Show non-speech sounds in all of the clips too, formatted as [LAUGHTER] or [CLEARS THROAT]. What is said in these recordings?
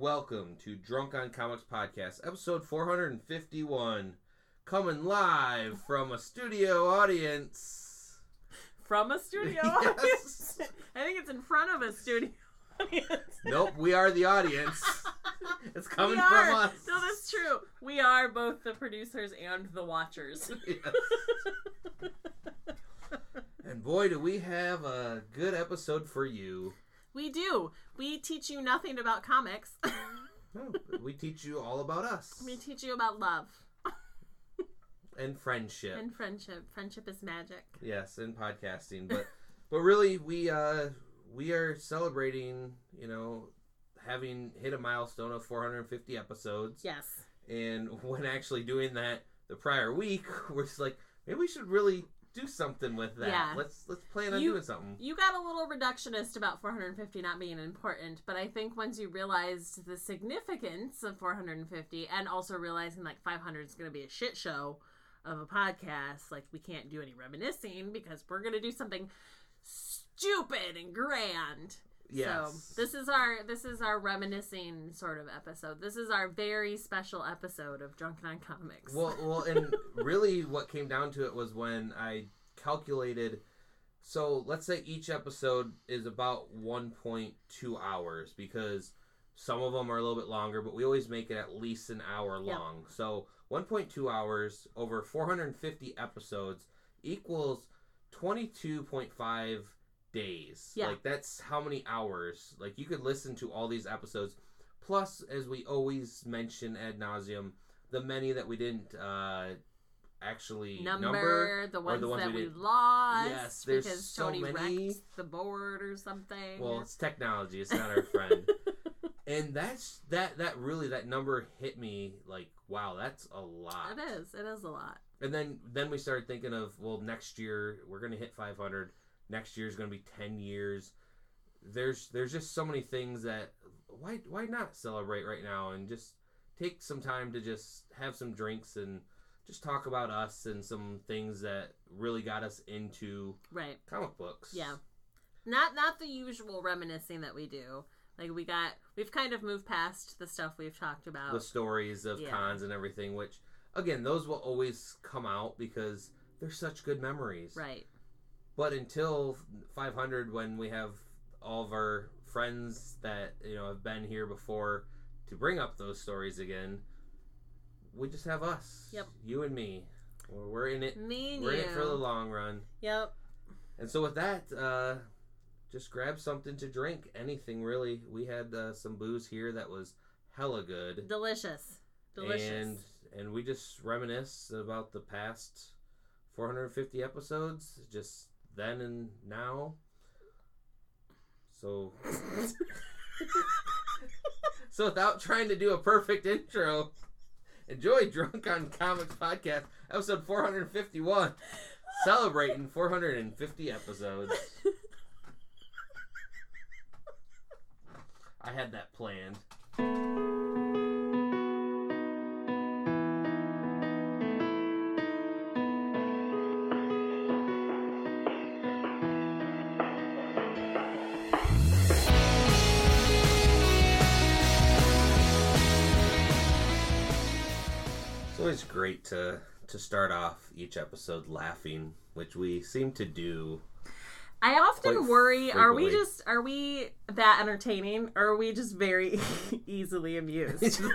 welcome to Drunk on Comics Podcast, episode 451, coming live from a studio audience. From a studio [LAUGHS] Yes. audience. [LAUGHS] I think it's in front of a studio audience. Nope, we are the audience. [LAUGHS] It's coming from us. No, that's true. We are both the producers and the watchers. Yes. And boy, do we have a good episode for you. We do. We teach you nothing about comics. [LAUGHS] Oh, we teach you all about us we teach you about love and friendship. and friendship. Friendship is magic. Yes, and podcasting, but but really we uh we are celebrating, you know, having hit a milestone of 450 episodes. Yes. And when actually doing that the prior week, [LAUGHS] we're just like maybe we should really do something with that. Yeah. Let's let's plan on You- doing something. You got a little reductionist about 450 not being important, but I think once you realized the significance of 450 and also realizing like 500 is going to be a shit show of a podcast, like we can't do any reminiscing because we're going to do something stupid and grand. Yes. So this is our this is our reminiscing sort of episode. This is our very special episode of Drunken on Comics. Well, well, and [LAUGHS] really, what came down to it was when I calculated. So let's say each episode is about 1.2 hours because some of them are a little bit longer, but we always make it at least an hour Yep. long. So 1.2 hours over 450 episodes equals 22.5 days. Yeah. Like that's how many hours. Like you could listen to all these episodes. Plus, as we always mention ad nauseum, the many that we didn't uh, actually number, number. the or ones the ones that we we lost Yes, there's because so Tony many. wrecked the board or something. Well, it's technology. It's not our friend. [LAUGHS] and that's that. That really that number hit me like, wow, that's a lot. it is. It is a lot. And then then we started thinking of well, next year we're gonna hit 500. Next year is gonna be 10 years. There's there's just so many things that why why not celebrate right now and just take some time to just have some drinks and just talk about us and some things that really got us into Right. comic books. Yeah. Not not the usual reminiscing that we do. Like we got we've kind of moved past the stuff we've talked about. the stories of Yeah. cons and everything, which again, those will always come out because they're such good memories. right. But until 500, when we have all of our friends that you know have been here before to bring up those stories again, we just have us. Yep. You and me. We're we're in it. Me and We're you. in it for the long run. Yep. And so with that, uh, just grab something to drink. Anything really. We had uh, some booze here that was hella good. Delicious. Delicious. And and we just reminisce about the past 450 episodes, just then and now. So [LAUGHS] So without trying to do a perfect intro, enjoy Drunk on Comics podcast episode 451 [LAUGHS] celebrating 450 episodes. [LAUGHS] I had that planned. Great to to start off each episode laughing, which we seem to do. I often worry, are we just are we that entertaining or are we just very [LAUGHS] easily amused? [LAUGHS]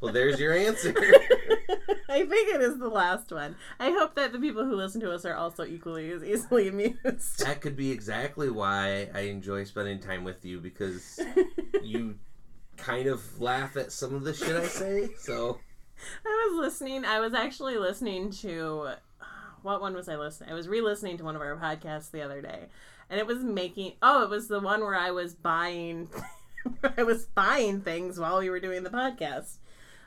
Well, there's your answer. [LAUGHS] I think it is the last one. I hope that the people who listen to us are also equally as easily amused. that could be exactly why I enjoy spending time with you because you kind of laugh at some of the shit I say. So [LAUGHS] I was listening. I was actually listening to what one was I listening? I was re-listening to one of our podcasts the other day, and it was making. Oh, it was the one where I was buying. [LAUGHS] I was buying things while we were doing the podcast,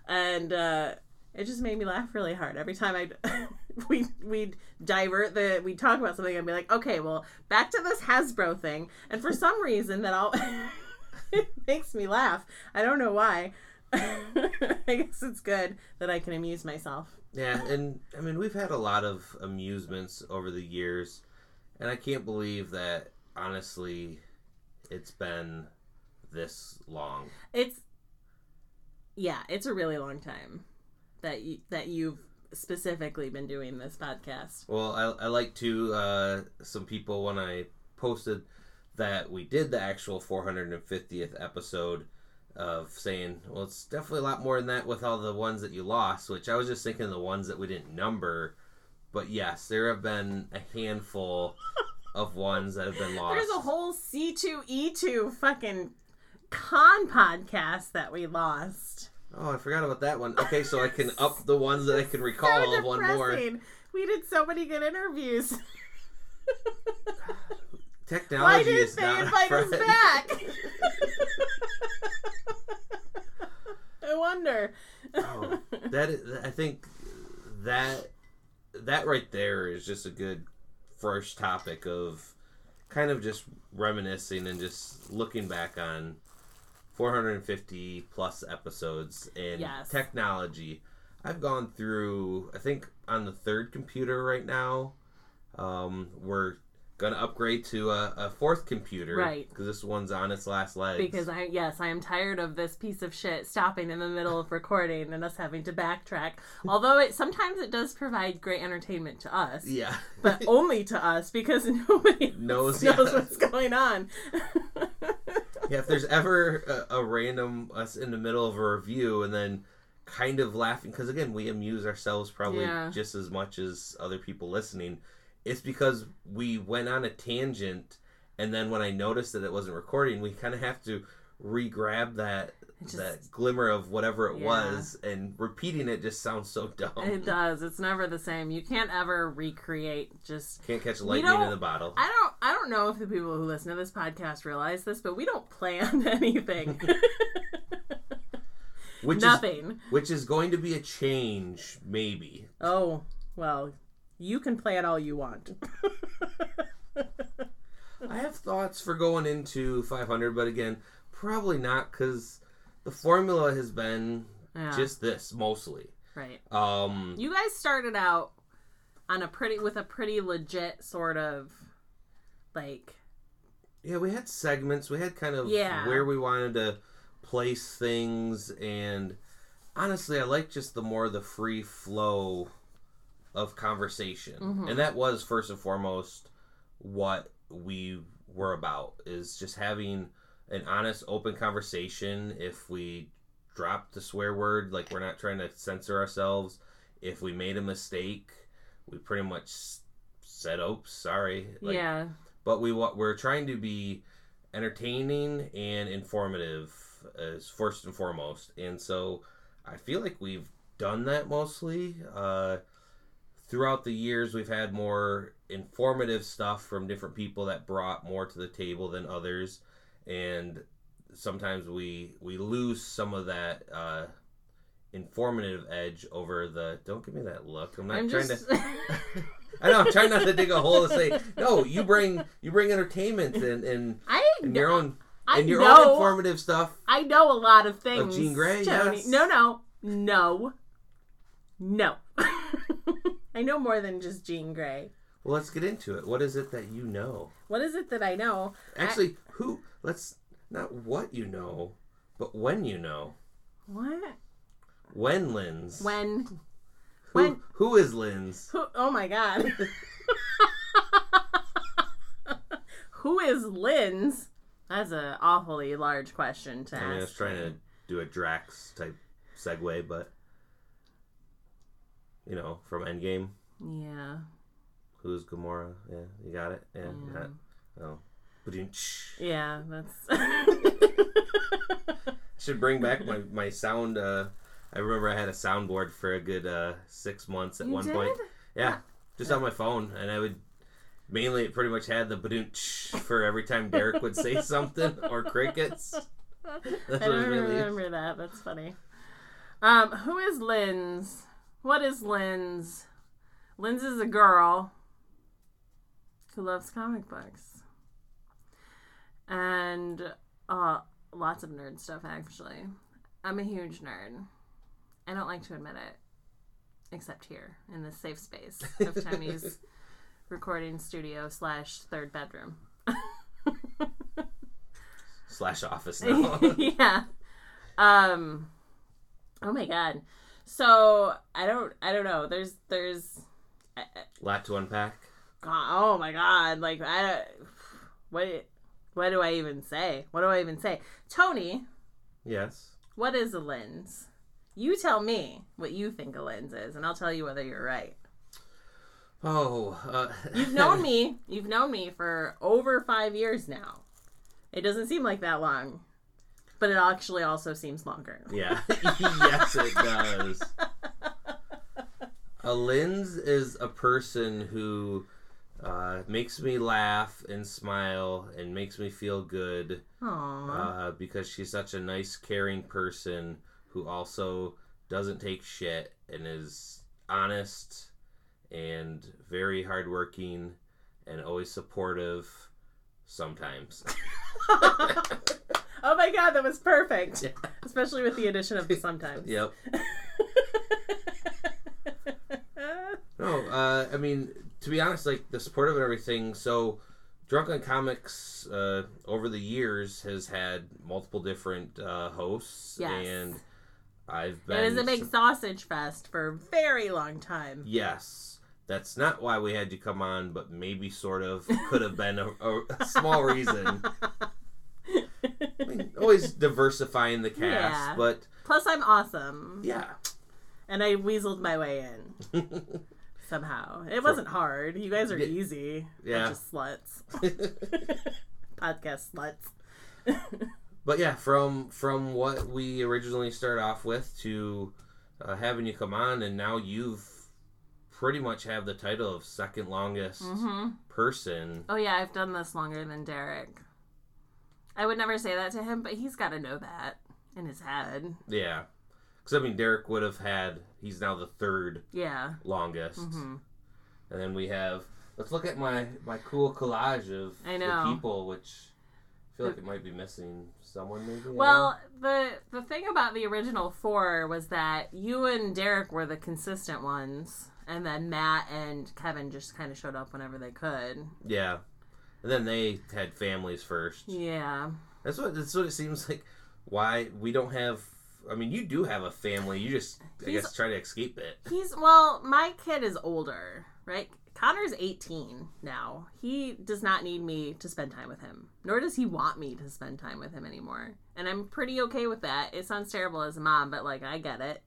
and uh, it just made me laugh really hard every time I. [LAUGHS] we we'd divert the we'd talk about something and be like, okay, well, back to this Hasbro thing, and for some reason that all it [LAUGHS] makes me laugh. I don't know why. [LAUGHS] I guess it's good that I can amuse myself. yeah, and I mean we've had a lot of amusements over the years, and I can't believe that honestly, it's been this long. It's yeah, it's a really long time that you that you've specifically been doing this podcast. Well, I, I like to uh, some people when I posted that we did the actual 450th episode of saying, well, it's definitely a lot more than that with all the ones that you lost. Which I was just thinking the ones that we didn't number, but yes, there have been a handful [LAUGHS] of ones that have been lost. There's a whole C2E2 fucking con podcast that we lost. Oh, I forgot about that one. Okay, so I can [LAUGHS] up the ones that I can recall so of one more. We did so many good interviews. [LAUGHS] Why Technology didn't is they not [LAUGHS] invite us back? [LAUGHS] I wonder. Oh, that is, I think that that right there is just a good first topic of kind of just reminiscing and just looking back on 450 plus episodes and Yes. technology. I've gone through I think on the third computer right now. Um, we're gonna upgrade to a, a fourth computer, Right. Because this one's on its last legs. because I yes, I am tired of this piece of shit stopping in the middle of recording and us having to backtrack. [LAUGHS] Although it sometimes it does provide great entertainment to us. yeah, But [LAUGHS] only to us because [LAUGHS] nobody Knows, knows, yeah. what's going on. Yeah, if there's ever a, a random us in the middle of a review and then kind of laughing because again we amuse ourselves probably Yeah. just as much as other people listening. It's because we went on a tangent and then when I noticed that it wasn't recording, we kind of have to re-grab that It that glimmer of whatever it Yeah. was and repeating it just sounds so dumb. It does. It's never the same. You can't ever recreate just Can't catch lightning in the bottle. I don't I don't know if the people who listen to this podcast realize this, but we don't plan [LAUGHS] anything. [LAUGHS] Which is Nothing. which is going to be a change maybe. Oh, well, you can play it all you want. [LAUGHS] I have thoughts for going into 500, but again, probably not because the formula has been Yeah. just this mostly. right. Um, You guys started out on a pretty with a pretty legit sort of like yeah, we had segments. We had kind of Yeah. where we wanted to place things, and honestly, I like just the more the free flow of conversation, Mhm. and that was first and foremost what we were about is just having an honest, open conversation. If we drop the swear word, like we're not trying to censor ourselves. If we made a mistake, we pretty much said, "Oops, sorry." Like, yeah. but we wa- we're trying to be entertaining and informative as first and foremost and so i feel like we've done that mostly uh, throughout the years we've had more informative stuff from different people that brought more to the table than others and sometimes we we lose some of that uh, informative edge over the don't give me that look i'm not I'm trying just to [LAUGHS] I know. I'm trying not to dig a hole to say no. You bring you bring entertainment and and, I and your own I and your know own informative stuff. I know a lot of things. Jean Grey, Tony. yes. No, no, no, no. I know more than just Jean Grey. Well, let's get into it. What is it that you know? What is it that I know? Actually, who? Let's not what you know, but when you know. What? When Lynn's. When? Who, when- who is Lynn's? Who? Oh my god. [LAUGHS] Who is Lynn's? That's an awfully large question to I mean, I was trying to do a Drax type segue, but you know, from Endgame, Yeah. who's Gamora? Yeah, you got it. Yeah, you got it. Oh, Yeah, that's. [LAUGHS] should bring back my my sound. Uh, I remember I had a soundboard for a good uh, six months at You one did? point. Yeah, just on my phone, and I would mainly it pretty much had the badoon for every time Derek would say [LAUGHS] something or crickets. [LAUGHS] I That's it don't really remember that. That's funny. Um, who is Lynn's? What is Lynn's? Lynn's is a girl who loves comic books. And uh, lots of nerd stuff, actually. I'm a huge nerd. I don't like to admit it, except here in this safe space of [LAUGHS] Tony's recording studio slash third bedroom. slash office [LAUGHS] now. yeah. Um. Oh my god. So I don't. I don't know. There's. There's. I- I- Lot to unpack. God, oh my god. Like I. don't- What. What do I even say? What do I even say? Tony, Yes. what is a lens? You tell me what you think a lens is, and I'll tell you whether you're right. Oh, uh, [LAUGHS] You've known me. You've known me for over five years now. It doesn't seem like that long, but it actually also seems longer. Yeah. [LAUGHS] yes, it does. [LAUGHS] A lens is a person who uh, makes me laugh and smile and makes me feel good Aww. uh, because she's such a nice, caring person who also doesn't take shit and is honest and very hardworking and always supportive sometimes. [LAUGHS] oh my god, that was perfect. Yeah. Especially with the addition of the sometimes. [LAUGHS] yep. [LAUGHS] No, uh, I mean, to be honest, like the support of everything. So, Drunk on Comics uh, over the years has had multiple different uh, hosts, Yes. and I've been. it was a big sausage fest for a very long time. Yes, that's not why we had you come on, but maybe sort of could have been a, a small reason. [LAUGHS] I mean, always diversifying the cast, Yeah. but Plus, I'm awesome. yeah. And I weaseled my way in [LAUGHS] somehow. It wasn't hard. You guys are Yeah. easy. Yeah. Of sluts. [LAUGHS] [LAUGHS] Podcast sluts. But yeah, from from what we originally started off with to uh, having you come on, and now you've pretty much have the title of second longest hmm person. Oh yeah, I've done this longer than Derek. I would never say that to him, but he's got to know that in his head. Yeah, because I mean Derek would have had. He's now the third Yeah. longest, hmm and then we have. Let's look at my my cool collage of I know. the people, which I feel like it might be missing someone maybe. I don't know. Well, the the thing about the original four was that you and Derek were the consistent ones, and then Matt and Kevin just kind of showed up whenever they could. yeah, and then they had families first. Yeah. That's what that's what it seems like. Why we don't have? I mean, you do have a family. You just, I He's- guess, try to escape it. He's well, my kid is older, right? Connor's 18 now. He does not need me to spend time with him, nor does he want me to spend time with him anymore. And I'm pretty okay with that. It sounds terrible as a mom, but like I get it.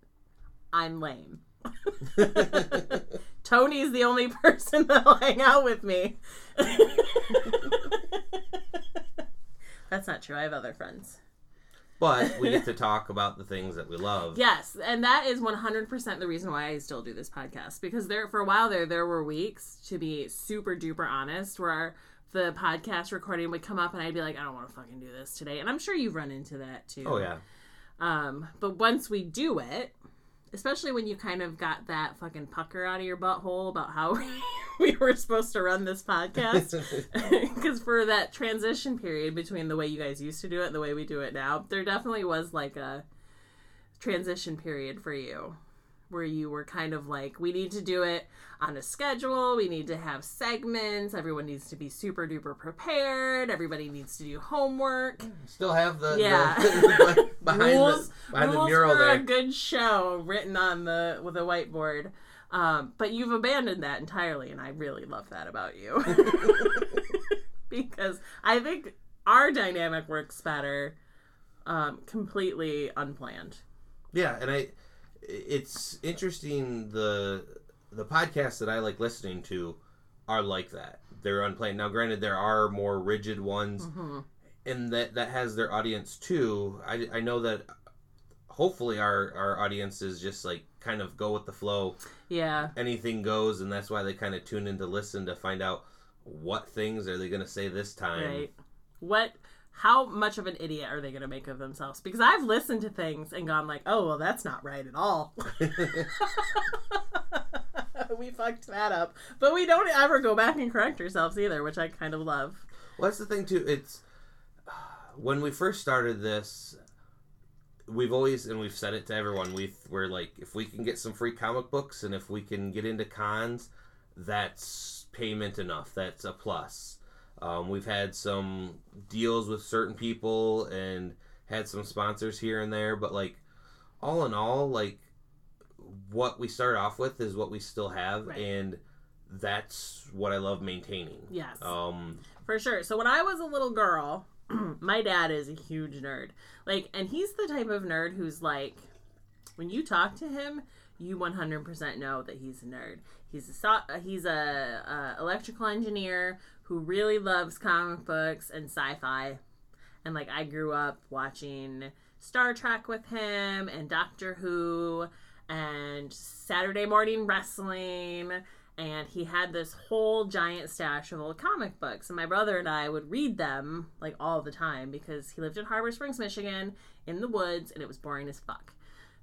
I'm lame. [LAUGHS] [LAUGHS] Tony's the only [LAUGHS] person that'll hang out with me. That's not true. I have other friends. but we get to [LAUGHS] talk about the things that we love. Yes, and that is 100% the reason why I still do this podcast because there for a while there there were weeks to be super duper honest where the podcast recording would come up and I'd be like I don't want to fucking do this today. And I'm sure you've run into that too. Oh yeah. Um but once we do it, especially when you kind of got that fucking pucker out of your butthole about how [LAUGHS] we were supposed to run this podcast. [LAUGHS] Because for that transition period between the way you guys used to do it and the way we do it now there definitely was like a transition period for you where you were kind of like we need to do it on a schedule we need to have segments everyone needs to be super duper prepared everybody needs to do homework Still have the, Yeah. the behind rules, the behind the mural for there. a good show written on the with a whiteboard um, but you've abandoned that entirely and i really love that about you [LAUGHS] because i think our dynamic works better um, completely unplanned Yeah, and I it's interesting the the podcasts that I like listening to are like that. They're unplanned. Now granted there are more rigid ones hmm and that that has their audience too. I, I know that hopefully our our audience is just like kind of go with the flow. yeah Anything goes and that's why they kind of tune in to listen to find out what things are they going to say this time. right what how much of an idiot are they going to make of themselves because i've listened to things and gone like oh well that's not right at all [LAUGHS] we fucked that up but we don't ever go back and correct ourselves either which i kind of love Well, that's the thing too. It's when we first started this, we've always and we've said it to everyone. We we're like, if we can get some free comic books and if we can get into cons, that's payment enough. That's a plus. Um, we've had some deals with certain people and had some sponsors here and there, but like all in all, like what we start off with is what we still have, Right. and that's what I love maintaining. Yes. Um, For sure. So when I was a little girl, [CLEARS THROAT] my dad is a huge nerd. Like, and he's the type of nerd who's like, when you talk to him, you 100% know that he's a nerd. He's a so- he's a, uh electrical engineer who really loves comic books and sci-fi. And like I grew up watching Star Trek with him and Doctor Who and Saturday morning wrestling. And he had this whole giant stash of old comic books. And my brother and i would read them like all the time because he lived in harbor springs michigan in the woods and it was boring as fuck.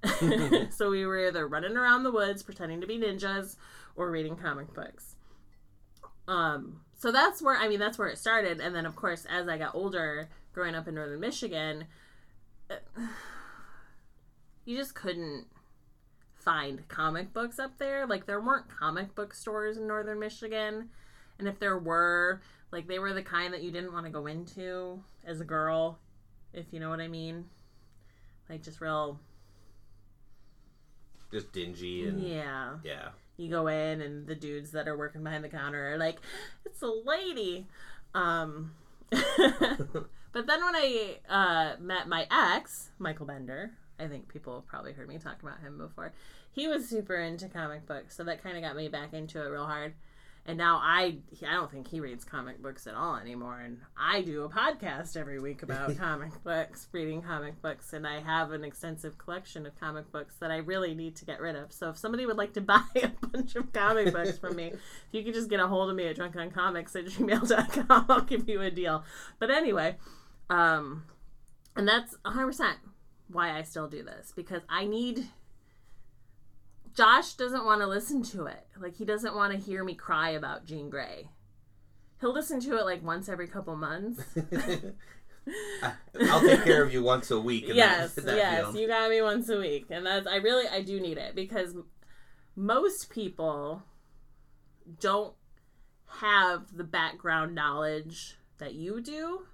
[LAUGHS] So we were either running around the woods pretending to be ninjas or reading comic books. Um so that's where i mean that's where it started and then of course as i got older growing up in northern michigan [SIGHS] you just couldn't find comic books up there. Like there weren't comic book stores in northern Michigan. And if there were, like they were the kind that you didn't want to go into as a girl, if you know what I mean. Like just real just dingy and yeah. yeah. You go in and the dudes that are working behind the counter are like, It's a lady. Um [LAUGHS] But then when I uh, met my ex, Michael Bender, I think people probably heard me talk about him before. He was super into comic books, so that kind of got me back into it real hard. And now I, I don't think he reads comic books at all anymore. And I do a podcast every week about [LAUGHS] comic books, reading comic books, and I have an extensive collection of comic books that I really need to get rid of. So if somebody would like to [LAUGHS] buy a bunch of comic books from me, if you could just get a hold of me at drunkoncomics at gmail.com, I'll give you a deal. But anyway, um, and that's 100% why I still do this because I need. Josh doesn't want to listen to it. Like, he doesn't want to hear me cry about Jean Grey. He'll listen to it like once every couple months. [LAUGHS] [LAUGHS] I'll take care of you once a week. yes, that, that yes, [LAUGHS] field. you got me once a week, and that's I really I do need it because most people don't have the background knowledge that you do,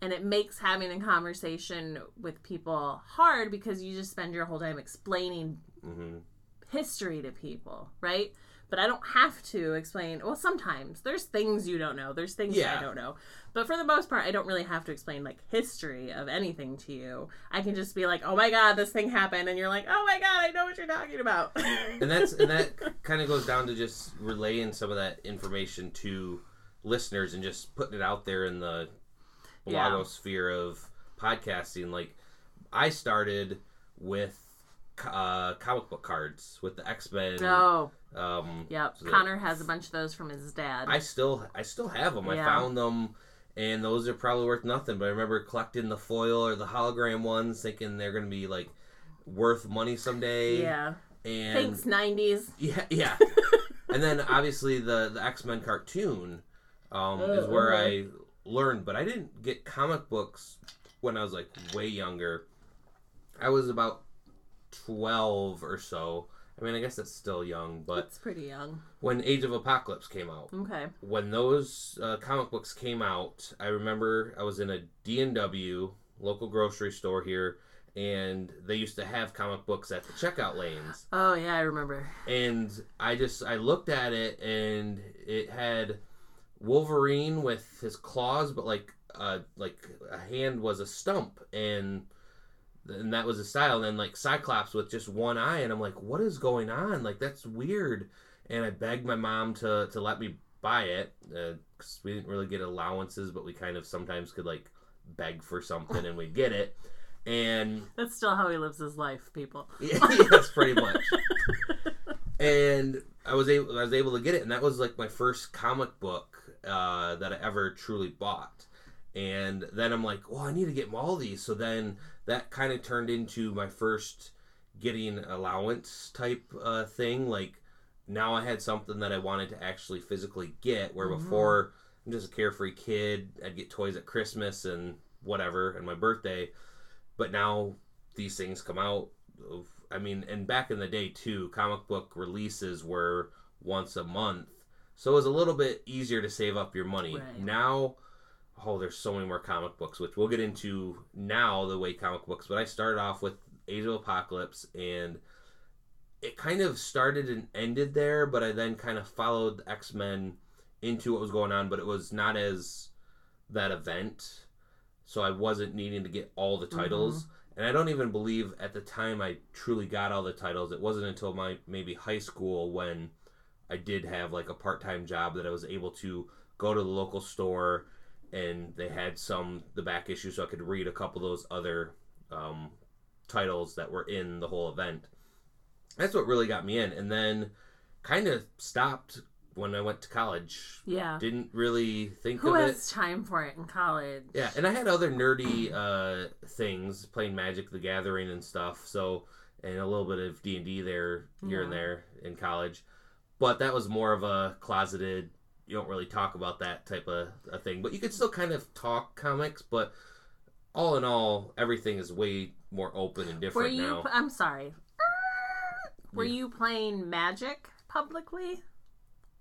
and it makes having a conversation with people hard because you just spend your whole time explaining Mhm. history to people, right? But I don't have to explain. Well, sometimes there's things you don't know. There's things Yeah. I don't know. But for the most part, I don't really have to explain like history of anything to you. I can just be like, "Oh my god, this thing happened," and you're like, "Oh my god, I know what you're talking about." [LAUGHS] and that's and that kind of goes down to just relaying some of that information to listeners and just putting it out there in the Yeah. blogosphere of podcasting like i started with uh, comic book cards with the x-men oh, um yep. so Connor has a bunch of those from his dad. i still i still have them i found them and those are probably worth nothing but i remember collecting the foil or the hologram ones thinking they're gonna be like worth money someday yeah. and Thanks, '90s. yeah, [LAUGHS] yeah. [LAUGHS] and then obviously the the X Men cartoon um, is where Uh-uh. I learned, but I didn't get comic books when I was like way younger. I was about twelve or so. I mean, I guess that's still young, but It's pretty young. when Age of Apocalypse came out, Okay. when those uh, comic books came out, I remember I was in a D&W local grocery store here, and they used to have comic books at the checkout lanes Oh yeah, I remember. and I just I looked at it and it had Wolverine with his claws, but like uh like a hand was a stump and and that was the style. And then like Cyclops with just one eye, and I'm like, what is going on? Like that's weird. And I begged my mom to to let me buy it because we didn't really get allowances, but we kind of sometimes could like beg for something and we'd get it. And That's still how he lives his life, people. [LAUGHS] yeah, that's pretty much. and I was able I was able to get it, and that was like my first comic book uh, that I ever truly bought. And then I'm like, well, I need to get all these. So then that kind of turned into my first getting allowance type uh, thing. Like now I had something that I wanted to actually physically get. Where Mhm. before I'm just a carefree kid, I'd get toys at Christmas and whatever, and my birthday. But now these things come out. Of, I mean, and back in the day too, comic book releases were once a month. So it was a little bit easier to save up your money. Right. Now, oh, there's so many more comic books, which we'll get into now the way comic books. But I started off with Age of Apocalypse, and it kind of started and ended there. But I then kind of followed X Men into what was going on, but it was not as that event. So I wasn't needing to get all the titles. Mm-hmm. And I don't even believe at the time I truly got all the titles. It wasn't until my maybe high school when I did have like a part time job that I was able to go to the local store and they had some the back issue so I could read a couple of those other um, titles that were in the whole event. That's what really got me in, and then kind of stopped when I went to college. Yeah. Didn't really think Who of it. has time for it in college? Yeah, and I had other nerdy uh, things, playing Magic: The Gathering and stuff. So, and a little bit of D and D there here and there in college, but that was more of a closeted. You don't really talk about that type of a thing, but you could still kind of talk comics. But all in all, everything is way more open and Were different you? now. I'm sorry. Were Yeah. you playing Magic publicly,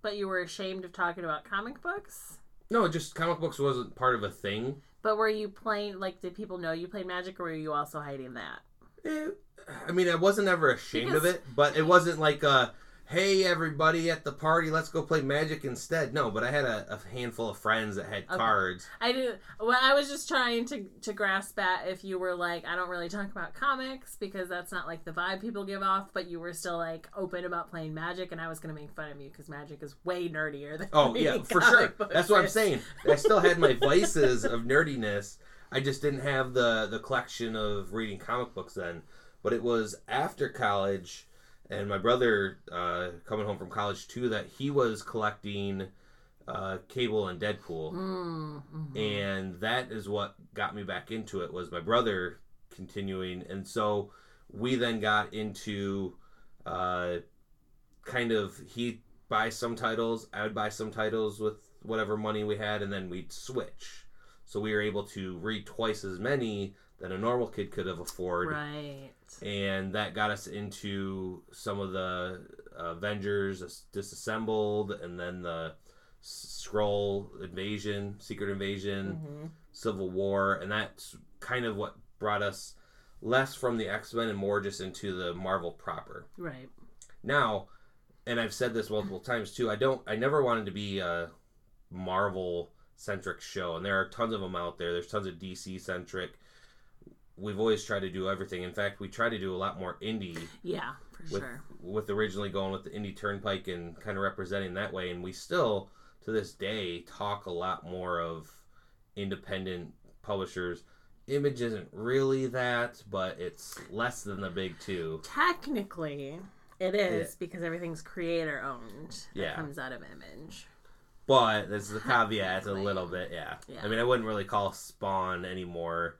but you were ashamed of talking about comic books? no, just comic books wasn't part of a thing. But were you playing? Like, did people know you played Magic, or were you also hiding that? Eh, I mean, I wasn't ever ashamed of it, but it wasn't like a, hey, everybody at the party, let's go play Magic instead. No, but I had a, a handful of friends that had Okay. cards. I did. Well, I was just trying to to grasp at if you were like, I don't really talk about comics because that's not like the vibe people give off. But you were still like open about playing Magic, and I was gonna make fun of you because Magic is way nerdier than Oh, yeah, [LAUGHS] for sure. That's what I'm saying. I still had my vices of nerdiness. I just didn't have the, the collection of reading comic books then. But it was after college, and my brother uh, coming home from college too, that he was collecting uh, Cable and Deadpool. Mm, mhm. and that is what got me back into it was my brother continuing and so we then got into uh, kind of he'd buy some titles i would buy some titles with whatever money we had and then we'd switch so we were able to read twice as many than a normal kid could have afforded right. And that got us into some of the Avengers disassembled, and then the Skrull invasion, Secret Invasion, Mhm. Civil War, and that's kind of what brought us less from the X Men and more just into the Marvel proper. Right. Now, and I've said this multiple times too. I don't. I never wanted to be a Marvel centric show, and there are tons of them out there. There's tons of DC centric. We've always tried to do everything. In fact, we try to do a lot more indie Yeah, for with sure. with originally going with the indie turnpike and kind of representing that way. And we still, to this day, talk a lot more of independent publishers. Image isn't really that, but it's less than the big two. Technically, it is because everything's creator owned. Yeah. comes out of Image. But there's the caveat a little bit, yeah. Yeah. I mean, I wouldn't really call Spawn any more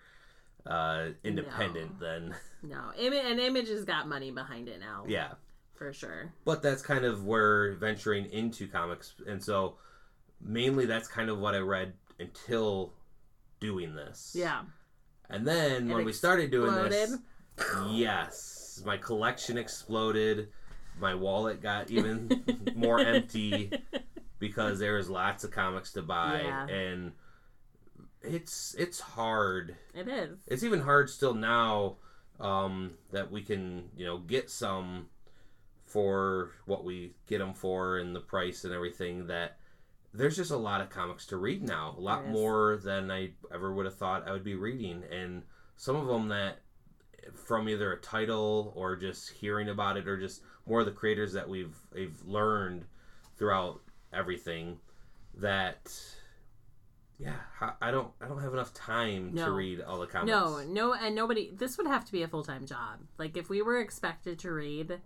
uh, independent than, [LAUGHS] No, Ima- and Image has got money behind it now. yeah. for sure. But that's kind of where venturing into comics, and so mainly that's kind of what I read until doing this. Yeah. And then It when we started doing this, [LAUGHS] yes, my collection exploded. My wallet got [LAUGHS] even more empty because there was lots of comics to buy, Yeah. and it's it's hard. It is. It's even hard still now um, that we can you know get some for what we get them for and the price and everything. That there's just a lot of comics to read now, a lot more than I ever would have thought I would be reading, and some of them that from either a title or just hearing about it or just more of the creators that we've we've learned throughout everything that yeah I- don't i don't have enough time to read all the comics No, no, and nobody. This would have to be a full time job. Like if we were expected to read.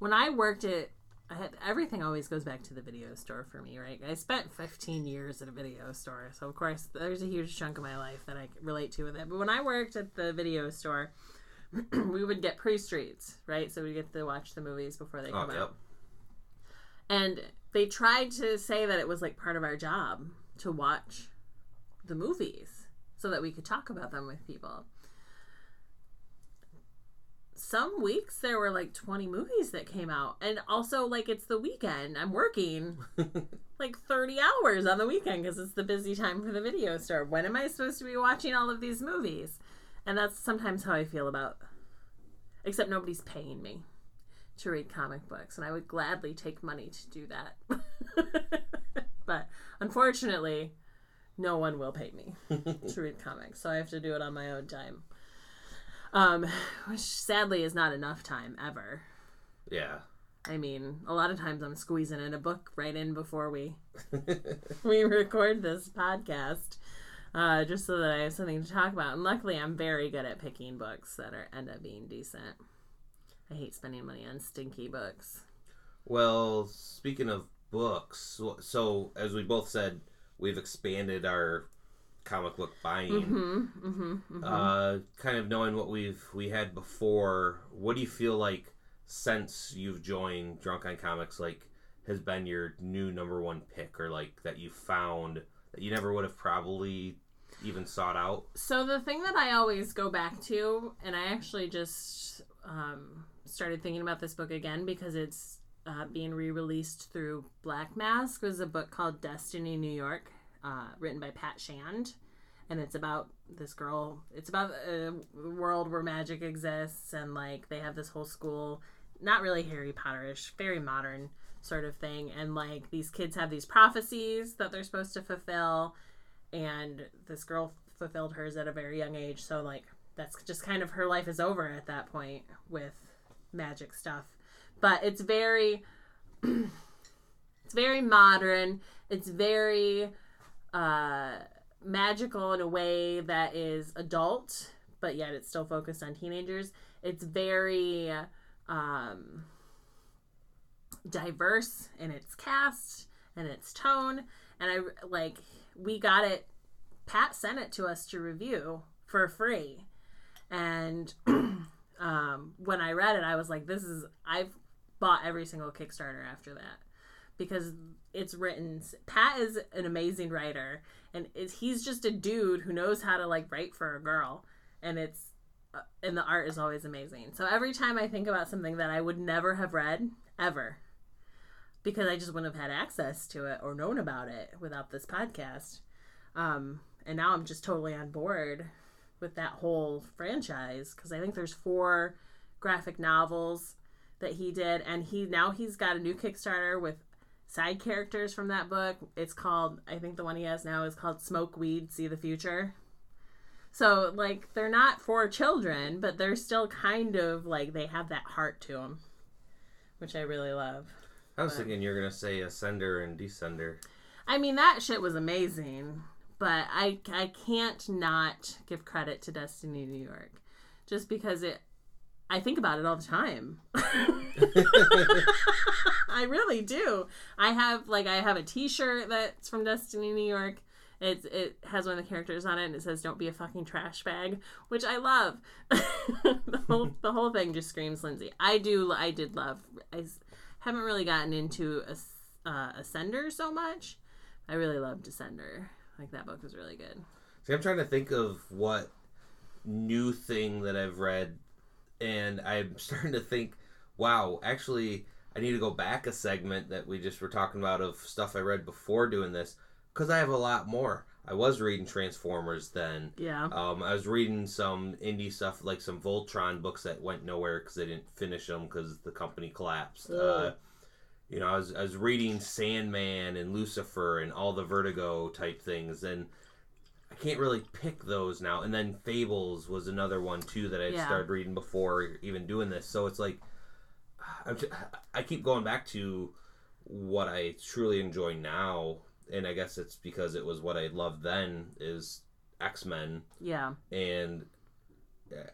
When I worked at, I had everything always goes back to the video store for me, right? I spent 15 years at a video store, so of course there's a huge chunk of my life that I relate to with it. But when I worked at the video store, [CLEARS THROAT] we would get pre streets, right? So we get to watch the movies before they oh, come yep. out. And they tried to say that it was like part of our job to watch the movies so that we could talk about them with people. some weeks there were like 20 movies that came out. And also, like, it's the weekend. I'm working [LAUGHS] like 30 hours on the weekend because it's the busy time for the video store. When am I supposed to be watching all of these movies? And that's sometimes how I feel about. Except nobody's paying me to read comic books, and I would gladly take money to do that. [LAUGHS] but unfortunately, no one will pay me [LAUGHS] to read comics, so I have to do it on my own time. Um, which sadly is not enough time ever. yeah. I mean, a lot of times I'm squeezing in a book right in before we [LAUGHS] we record this podcast, uh, just so that I have something to talk about. And luckily, I'm very good at picking books that are end up being decent. I hate spending money on stinky books. Well, speaking of books, so, so as we both said, we've expanded our comic book buying. Mm-hmm. Mm-hmm. mm-hmm. Uh, kind of knowing what we've we had before, what do you feel like since you've joined Drunk on Comics, like has been your new number one pick, or like that you found that you never would have probably even sought out? So the thing that I always go back to, and I actually just um, started thinking about this book again because it's uh, being re-released through Black Mask, was a book called Destiny New York, uh, written by Pat Shand, and it's about this girl. It's about a world where magic exists, and like they have this whole school, not really Harry Potterish, very modern sort of thing, and like these kids have these prophecies that they're supposed to fulfill. And this girl fulfilled hers at a very young age. So like that's just kind of her life is over at that point with magic stuff but it's very [CLEARS THROAT] it's very modern. It's very uh magical in a way that is adult but yet it's still focused on teenagers. It's very um diverse in its cast and its tone. And i like we got it pat sent it to us to review for free. And [CLEARS THROAT] um, when i read it i was like this is i've bought every single kickstarter after that because it's written pat is an amazing writer and he's just a dude who knows how to like write for a girl and it's uh, and the art is always amazing so every time i think about something that i would never have read ever because I just wouldn't have had access to it or known about it without this podcast. Um, and now I'm just totally on board with that whole franchise because I think there's four graphic novels that he did, and he now he's got a new Kickstarter with side characters from that book. It's called I think the one he has now is called Smoke Weed, See the Future. So like they're not for children, but they're still kind of like they have that heart to them, which I really love. I was thinking you're gonna say Ascender and Descender. I mean, that shit was amazing, but I I can't not give credit to Destiny New York, just because it. I think about it all the time. [LAUGHS] I really do. I have like I have a T-shirt that's from Destiny New York. It it has one of the characters on it, and it says "Don't be a fucking trash bag," which I love. [LAUGHS] the whole the whole thing just screams Lindsay. I do. I did love. I haven't really gotten into a, uh, Ascender so much. I really love Descender. Like that book was really good. See, I'm trying to think of what new thing that I've read, and I'm [LAUGHS] starting to think, wow, actually, I need to go back a segment that we just were talking about of stuff I read before doing this because I have a lot more. I was reading Transformers then. Yeah. Um, I was reading some indie stuff like some Voltron books that went nowhere because they didn't finish them because the company collapsed. Uh, you know, I was I was reading Sandman and Lucifer and all the Vertigo type things, and I can't really pick those now. And then Fables was another one too that I Yeah. started reading before even doing this. So it's like I'm t- I keep going back to what I truly enjoy now, and I guess it's because it was what I loved then is X Men Yeah. and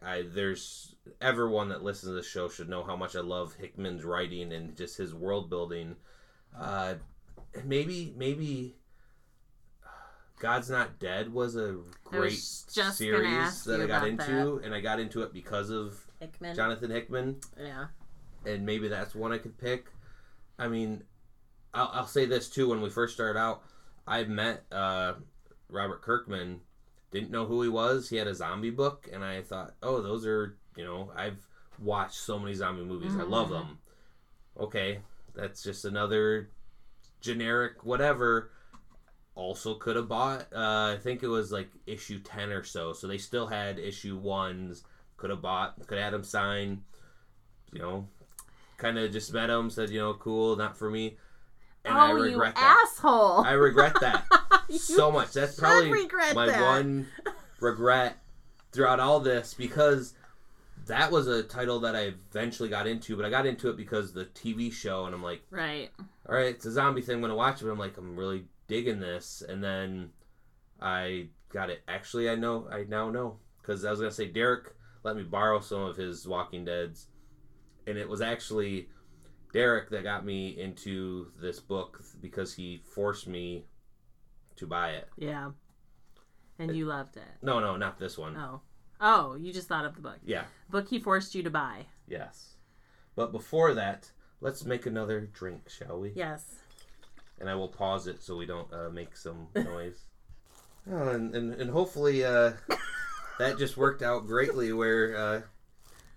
I there's everyone that listens to the show should know how much I love Hickman's writing and just his world building. Uh, maybe maybe God's Not Dead was a great was series that I got into, and I got into it because of Hickman. Jonathan Hickman, Yeah. and maybe that's one I could pick. I mean, I'll, I'll say this too. When we first started out, I met uh, Robert Kirkman. Didn't know who he was. He had a zombie book, and I thought, oh, those are you know, I've watched so many zombie movies. I love Mhm. them. Okay, that's just another generic whatever. Also, could have bought. Uh, I think it was like issue ten or so. So they still had issue ones. Could have bought. Could have had them sign. You know, kind of just met them. Said you know, cool, not for me. And oh, I regret you that. asshole! I regret that [LAUGHS] so much. That's probably my that. one [LAUGHS] regret throughout all this because that was a title that I eventually got into, but I got into it because the TV show, and I'm like, Right. All right, it's a zombie thing. I'm gonna watch it. But I'm like, I'm really digging this, and then I got it. Actually, I know. I now know because I was gonna say Derek let me borrow some of his Walking Dead's, and it was actually Derek that got me into this book because he forced me to buy it. Yeah. And you loved it. No, no, not this one. Oh. Oh, you just thought of the book. Yeah, Book he forced you to buy. yes. But before that, let's make another drink, shall we? Yes. and I will pause it so we don't uh, make some [LAUGHS] noise. Oh, and, and, and hopefully uh, [LAUGHS] that just worked out greatly where uh,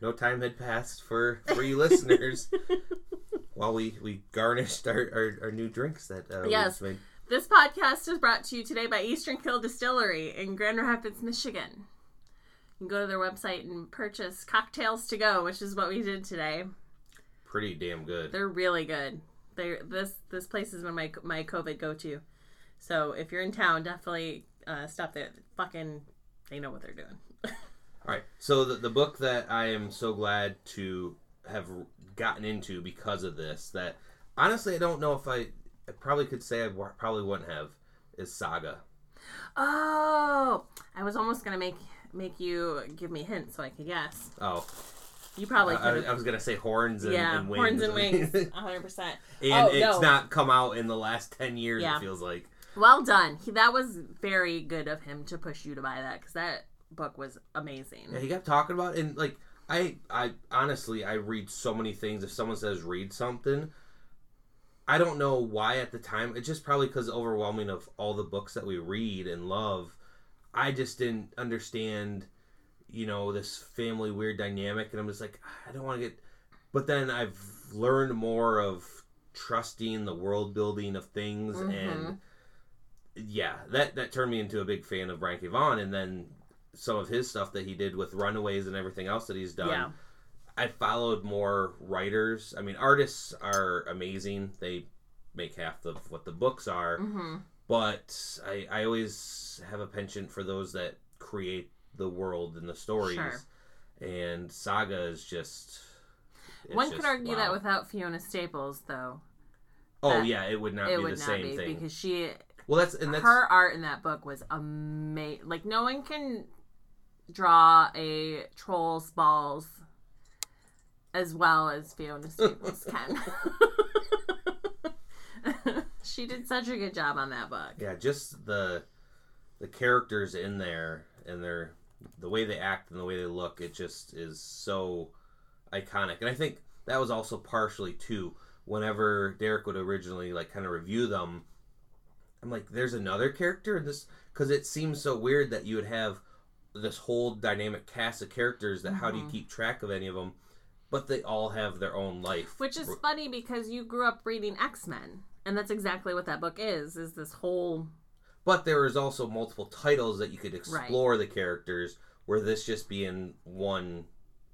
no time had passed for, for you listeners [LAUGHS] while we, we garnished our, our, our new drinks that uh, we Yes. just made. This podcast is brought to you today by Eastern Kille Distillery in Grand Rapids, Michigan. You can go to their website and purchase cocktails to go, which is what we did today. Pretty damn good. They're really good. They this this place has been my my COVID go to. So if you're in town, definitely uh, stop there. Fucking, they know what they're doing. [LAUGHS] All right. So the, the book that I am so glad to have gotten into because of this, that honestly I don't know if I, I probably could say I probably wouldn't have, is Saga. Oh, I was almost gonna make make you give me hints so I could guess. Oh, You probably I, I. I was gonna say horns and, yeah, and wings. horns and [LAUGHS] wings, hundred percent. and Oh, it's no. not come out in the last 10 years Yeah. it feels like Well done. He, that was very good of him to push you to buy that because that book was amazing. yeah he kept talking about it and like i i honestly i read so many things if someone says read something i don't know why at the time it's just probably because overwhelming of all the books that we read and love i just didn't understand you know this family weird dynamic and i'm just like i don't want to get but then i've learned more of trusting the world building of things and Mhm. yeah, that that turned me into a big fan of Brian K. Vaughan, and then some of his stuff that he did with Runaways and everything else that he's done. Yeah. I followed more writers. I mean, artists are amazing; they make half of what the books are. hmm But I, I always have a penchant for those that create the world and the stories. Sure. And Saga is just. One just- could argue wow. that without Fiona Staples, though, Oh yeah, it would not it be would the not same be thing. because she, well, that's and that's her art in that book was amazing. Like no one can draw a troll's balls as well as Fiona Staples [LAUGHS] can. [LAUGHS] she did such a good job on that book. yeah just the the characters in there and their the way they act and the way they look it just is so iconic and i think that was also partially too whenever derek would originally like kind of review them i'm like there's another character in this because it seems so weird that you would have this whole dynamic cast of characters that how do you Mhm. keep track of any of them but they all have their own life Which is funny because you grew up reading X Men, and that's exactly what that book is. Is this whole But there was also multiple titles that you could explore the characters, where this just being one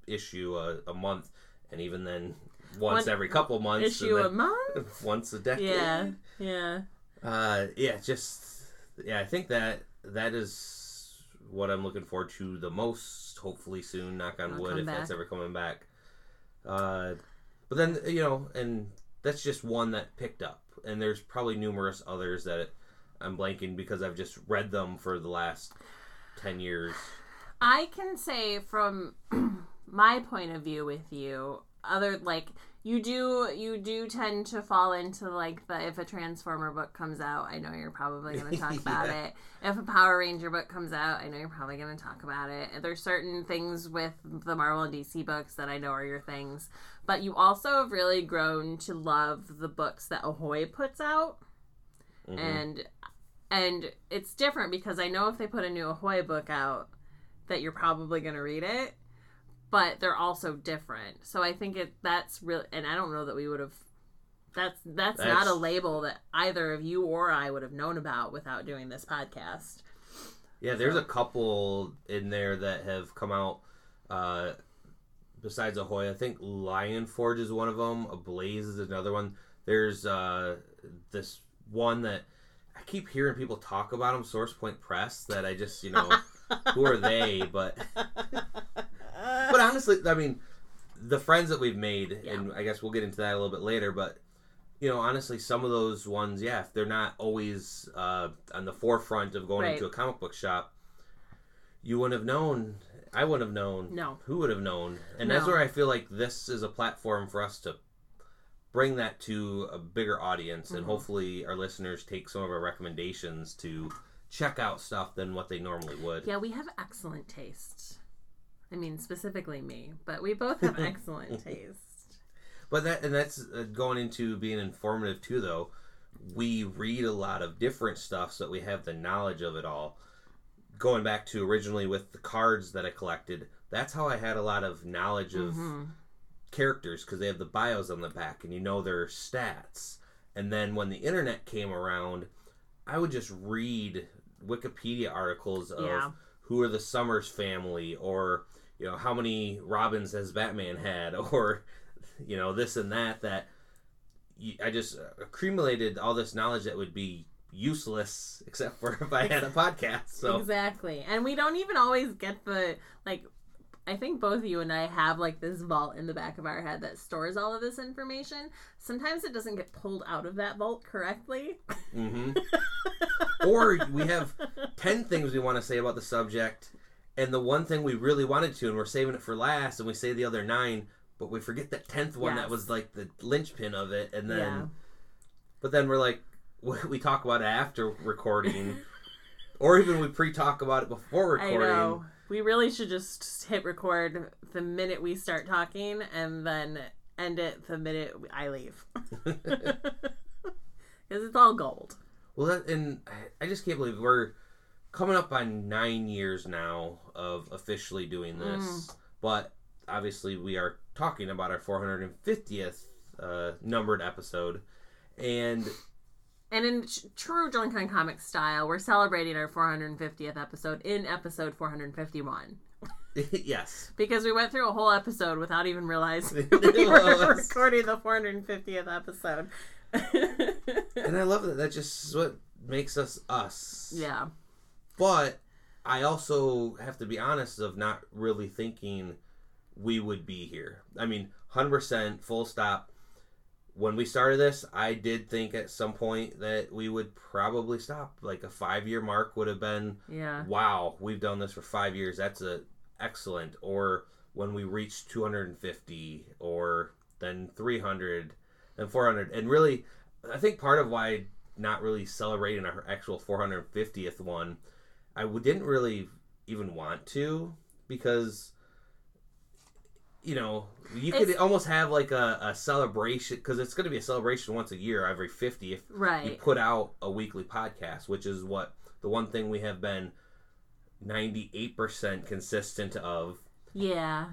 issue a, a month, and even then once One every couple months, issue a month? [LAUGHS] once a decade. Yeah, yeah. Uh, yeah, just yeah. I think that that is what I'm looking forward to the most. Hopefully soon, knock on It'll wood, if that's ever coming back. Uh, but then you know, and that's just one that picked up, and there's probably numerous others that I'm blanking because I've just read them for the last ten years. I can say from [CLEARS THROAT] my point of view with you, other like you do you do tend to fall into like the if a Transformer book comes out, I know you're probably going to talk [LAUGHS] about Yeah. it. If a Power Ranger book comes out, I know you're probably going to talk about it. There's certain things with the Marvel and DC books that I know are your things, but you also have really grown to love the books that Ahoy puts out Mhm. and and it's different because I know if they put a new Ahoy book out that you're probably going to read it but they're also different. So I think it that's really, and I don't know that we would have. That's, that's not a label that either of you or I would have known about without doing this podcast. Yeah, there's a couple in there that have come out. Uh, besides Ahoy, I think Lion Forge is one of them. Ablaze is another one. There's uh, this one that I keep hearing people talk about them. Source Point Press. That I just you [LAUGHS] know who are they? But but honestly, I mean, the friends that we've made, and I guess we'll get into that a little bit later. But you know, honestly, some of those ones, yeah, if they're not always uh, on the forefront of going Right. into a comic book shop, you wouldn't have known. I wouldn't have known. No. Who would have known? And that's where I feel like this is a platform for us to bring that to a bigger audience, and Mhm. hopefully our listeners take some of our recommendations to check out stuff than what they normally would. Yeah, we have excellent taste. I mean, specifically me, but we both have [LAUGHS] excellent taste. But that and that's uh, going into being informative too. Though we read a lot of different stuff, so that we have the knowledge of it all. Going back to originally with the cards that I collected, that's how I had a lot of knowledge of Mhm. Characters because they have the bios on the back and you know their stats. And then when the internet came around, I would just read Wikipedia articles of Yeah. who are the Summers family or you know how many Robins has Batman had [LAUGHS] or you know this and that that I just accumulated all this knowledge that would be useless [LAUGHS] except for if I had a podcast. So Exactly. And we don't even always get the like I think both you and I have like this vault in the back of our head that stores all of this information. Sometimes it doesn't get pulled out of that vault correctly. hmm [LAUGHS] or we have 10 things we want to say about the subject and the one thing we really wanted to and we're saving it for last and we say the other nine but we forget that 10th one that was like the linchpin of it and then Yeah. but then we're like [LAUGHS] we talk about it after recording [LAUGHS] or even we pre-talk about it before I recording know. We really should just hit record the minute we start talking and then end it the minute I leave. [LAUGHS] [LAUGHS] Because it's all gold. Well, that, and I- just can't believe we're coming up on nine years now of officially doing this. But obviously, we are talking about our 450th uh, numbered episode, and And in true Drunk on Comics style, we're celebrating our 450th episode in episode 451. [LAUGHS] yes, Because we went through a whole episode without even realizing [LAUGHS] we were recording the 450th episode. [LAUGHS] and I love that. That just is what makes us us. yeah. But I also have to be honest of not really thinking we would be here. I mean, 100% full stop. When we started this, I did think at some point that we would probably stop. Like a 5-year mark would have been Yeah. wow, we've done this for 5 years. That's a excellent or when we reached 250 or then 300 then 400 and really I think part of why not really celebrating our actual 450th one I didn't really even want to because you know you could It's- almost have like a, a celebration because it's going to be a celebration once a year every 50 if you put out a weekly podcast which is what the one thing we have been 98% consistent of Yeah.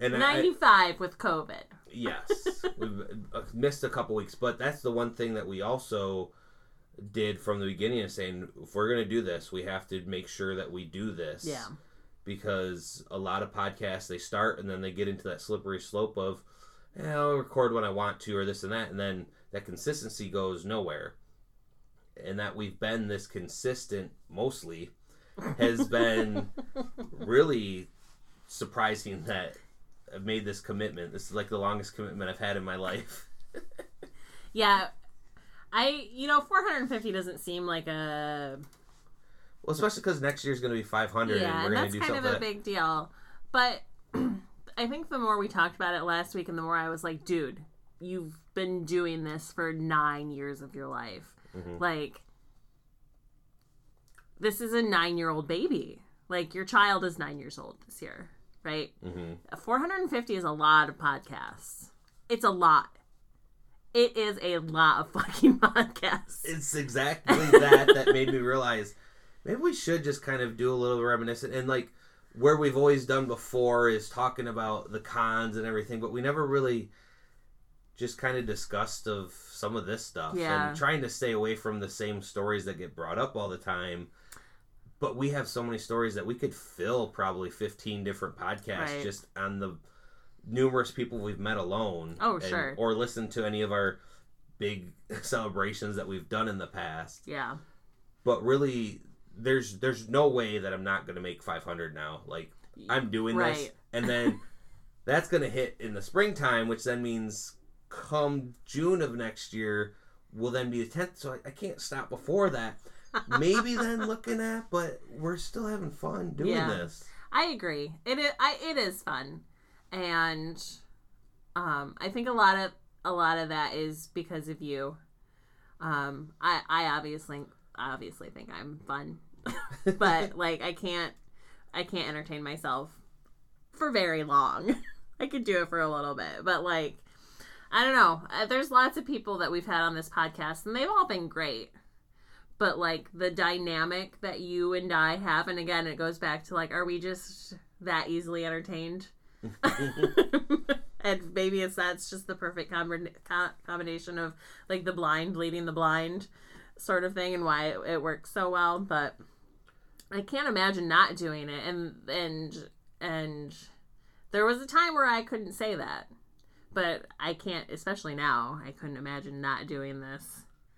and I, 95 with COVID. Yes, [LAUGHS] we've uh, missed a couple weeks, but that's the one thing that we also did from the beginning of saying if we're going to do this, we have to make sure that we do this. Yeah. Because a lot of podcasts they start and then they get into that slippery slope of, eh, I'll record when I want to or this and that, and then that consistency goes nowhere. And that we've been this consistent mostly has [LAUGHS] been really surprising that I've made this commitment. This is like the longest commitment I've had in my life. Yeah. I, you know, 450 doesn't seem like a Well, especially because next year's going to be 500 yeah, and we're going that's to do kind something. of a big deal. But [CLEARS THROAT] I think the more we talked about it last week, and the more I was like, dude, you've been doing this for nine years of your life. Mhm. Like, this is a nine-year-old baby. Like, your child is nine years old this year, right? Mhm. 450 is a lot of podcasts. It's a lot. It is a lot of [LAUGHS] fucking podcasts. It's exactly that that made me realize maybe we should just kind of do a little reminiscent and like where we've always done before is talking about the cons and everything, but we never really just kind of discussed of some of this stuff Yeah. and trying to stay away from the same stories that get brought up all the time. But we have so many stories that we could fill probably 15 different podcasts Right. just on the numerous people we've met alone. Oh, and- sure. Or listen to any of our big [LAUGHS] celebrations that we've done in the past Yeah. but really there's there's no way that I'm not going to make 500 now. Like I'm doing this. And then [LAUGHS] that's going to hit in the springtime which then means come June of next year will then be the 10th so I, I can't stop before that. [LAUGHS] Maybe then looking at but we're still having fun doing Yeah. this. I agree. It is, I, it is fun, and um, I think a lot of a lot of that is because of you. Um, I I obviously obviously think I'm fun, [LAUGHS] but like I can't I can't entertain myself for very long. [LAUGHS] I could do it for a little bit, but like I don't know. Uh, There's lots of people that we've had on this podcast, and they've all been great. But like the dynamic that you and I have, and again, it goes back to like, are we just that easily entertained? [LAUGHS] and maybe it's that's just the perfect combin- co- combination of like the blind leading the blind sort of thing, and why it, it works so well. But I can't imagine not doing it, and and and there was a time where I couldn't say that, but I can't, especially now. I couldn't imagine not doing this.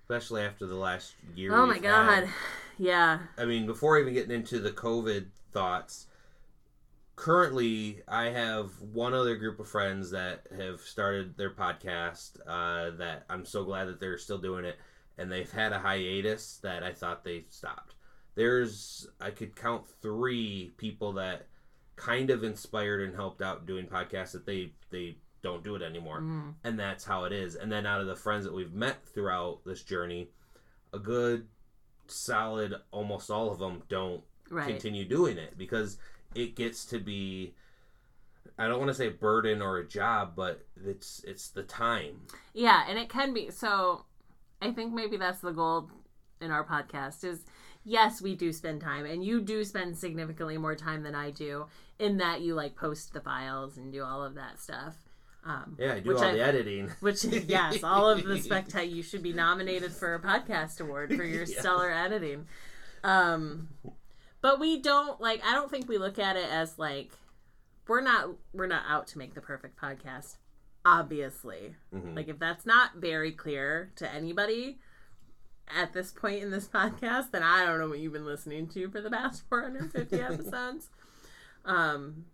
especially after the last year Oh my god, had. yeah, I mean, before even getting into the COVID thoughts, currently I have one other group of friends that have started their podcast. Uh, that I'm so glad that they're still doing it, and they've had a hiatus that I thought they stopped. There's I could count three people that kind of inspired and helped out doing podcasts that they they don't do it anymore Mm. and that's how it is. And then out of the friends that we've met throughout this journey, a good solid almost all of them don't right. continue doing it because it gets to be I don't want to say a burden or a job, but it's it's the time. Yeah, and it can be. So I think maybe that's the goal in our podcast is yes, we do spend time and you do spend significantly more time than I do in that you like post the files and do all of that stuff. Um, Yeah, I do all I- the editing. [LAUGHS] which yes, all of the spectac [LAUGHS] you should be nominated for a podcast award for your [LAUGHS] Yeah. stellar editing. Um but we don't like I don't think we look at it as like we're not we're not out to make the perfect podcast. Obviously. Mhm. Like if that's not very clear to anybody at this point in this [LAUGHS] podcast, then I don't know what you've been listening to for the past 450 [LAUGHS] episodes. Um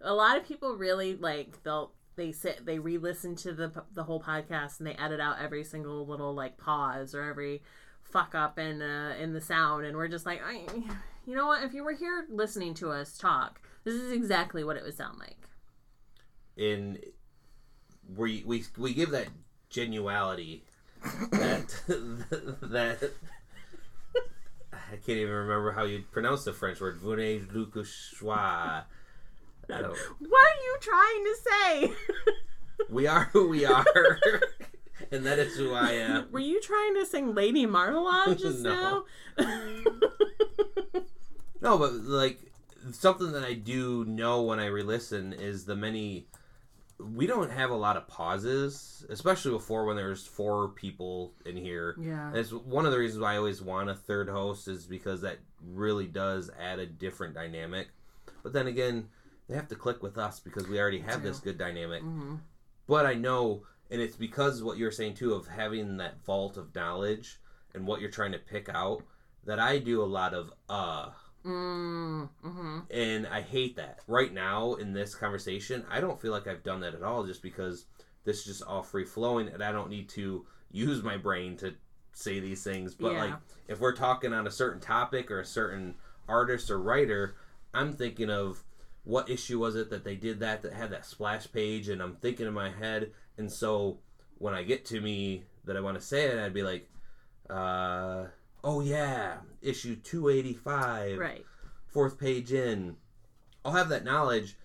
a lot of people really like they'll they sit they re-listen to the the whole podcast and they edit out every single little like pause or every fuck up in uh, in the sound. And we're just like I, you know what? If you were here listening to us talk this is exactly what it would sound like. In we we we give that genuality that [LAUGHS] that I can't even remember how you pronounce the French word. Choix. I what are you trying to say [LAUGHS] We are who we are, [LAUGHS] and that is who I am. Were you trying to sing Lady Marmalade just No. now? No, but like something that I do know when I re-listen is the many. We don't have a lot of pauses, especially before when there's four people in here. yeah. it's one of the reasons why I always want a third host is because that really does add a different dynamic. But then again, they have to click with us because we already have this good dynamic. hmm But I know, and it's because what you're saying too of having that vault of knowledge and what you're trying to pick out that I do a lot of uh Mm-hmm. and I hate that. Right now in this conversation, I don't feel like I've done that at all just because this is just all free flowing and I don't need to use my brain to say these things. But Yeah. like if we're talking on a certain topic or a certain artist or writer, I'm thinking of what issue was it that they did that that had that splash page and I'm thinking in my head and so when I get to me that I want to say it, I'd be like, uh, oh yeah, issue 285 Right. fourth page in, I'll have that knowledge,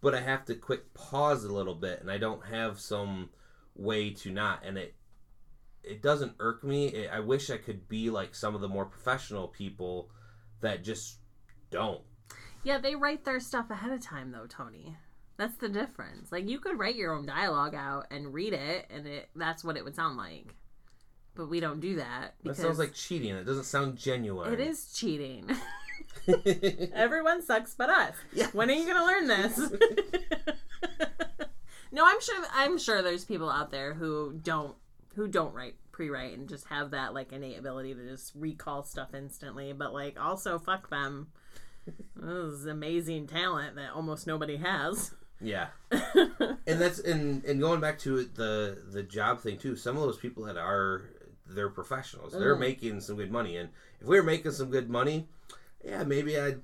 but I have to quick pause a little bit, and I don't have some way to not, and it it doesn't irk me. It, I wish I could be like some of the more professional people that just don't. Yeah, they write their stuff ahead of time though, Tony. That's the difference. Like you could write your own dialogue out and read it and it that's what it would sound like. But we don't do that That sounds like cheating. It doesn't sound genuine. it is cheating. [LAUGHS] Everyone sucks but us. Yeah. When are you going to learn this? [LAUGHS] no, I'm sure I'm sure there's people out there who don't who don't write pre-write and just have that like innate ability to just recall stuff instantly, but like also fuck them. [LAUGHS] This is amazing talent that almost nobody has. Yeah, and that's and and going back to the the job thing too. Some of those people that are they're professionals. They're Mm. making some good money, and if we were making some good money, yeah, maybe I'd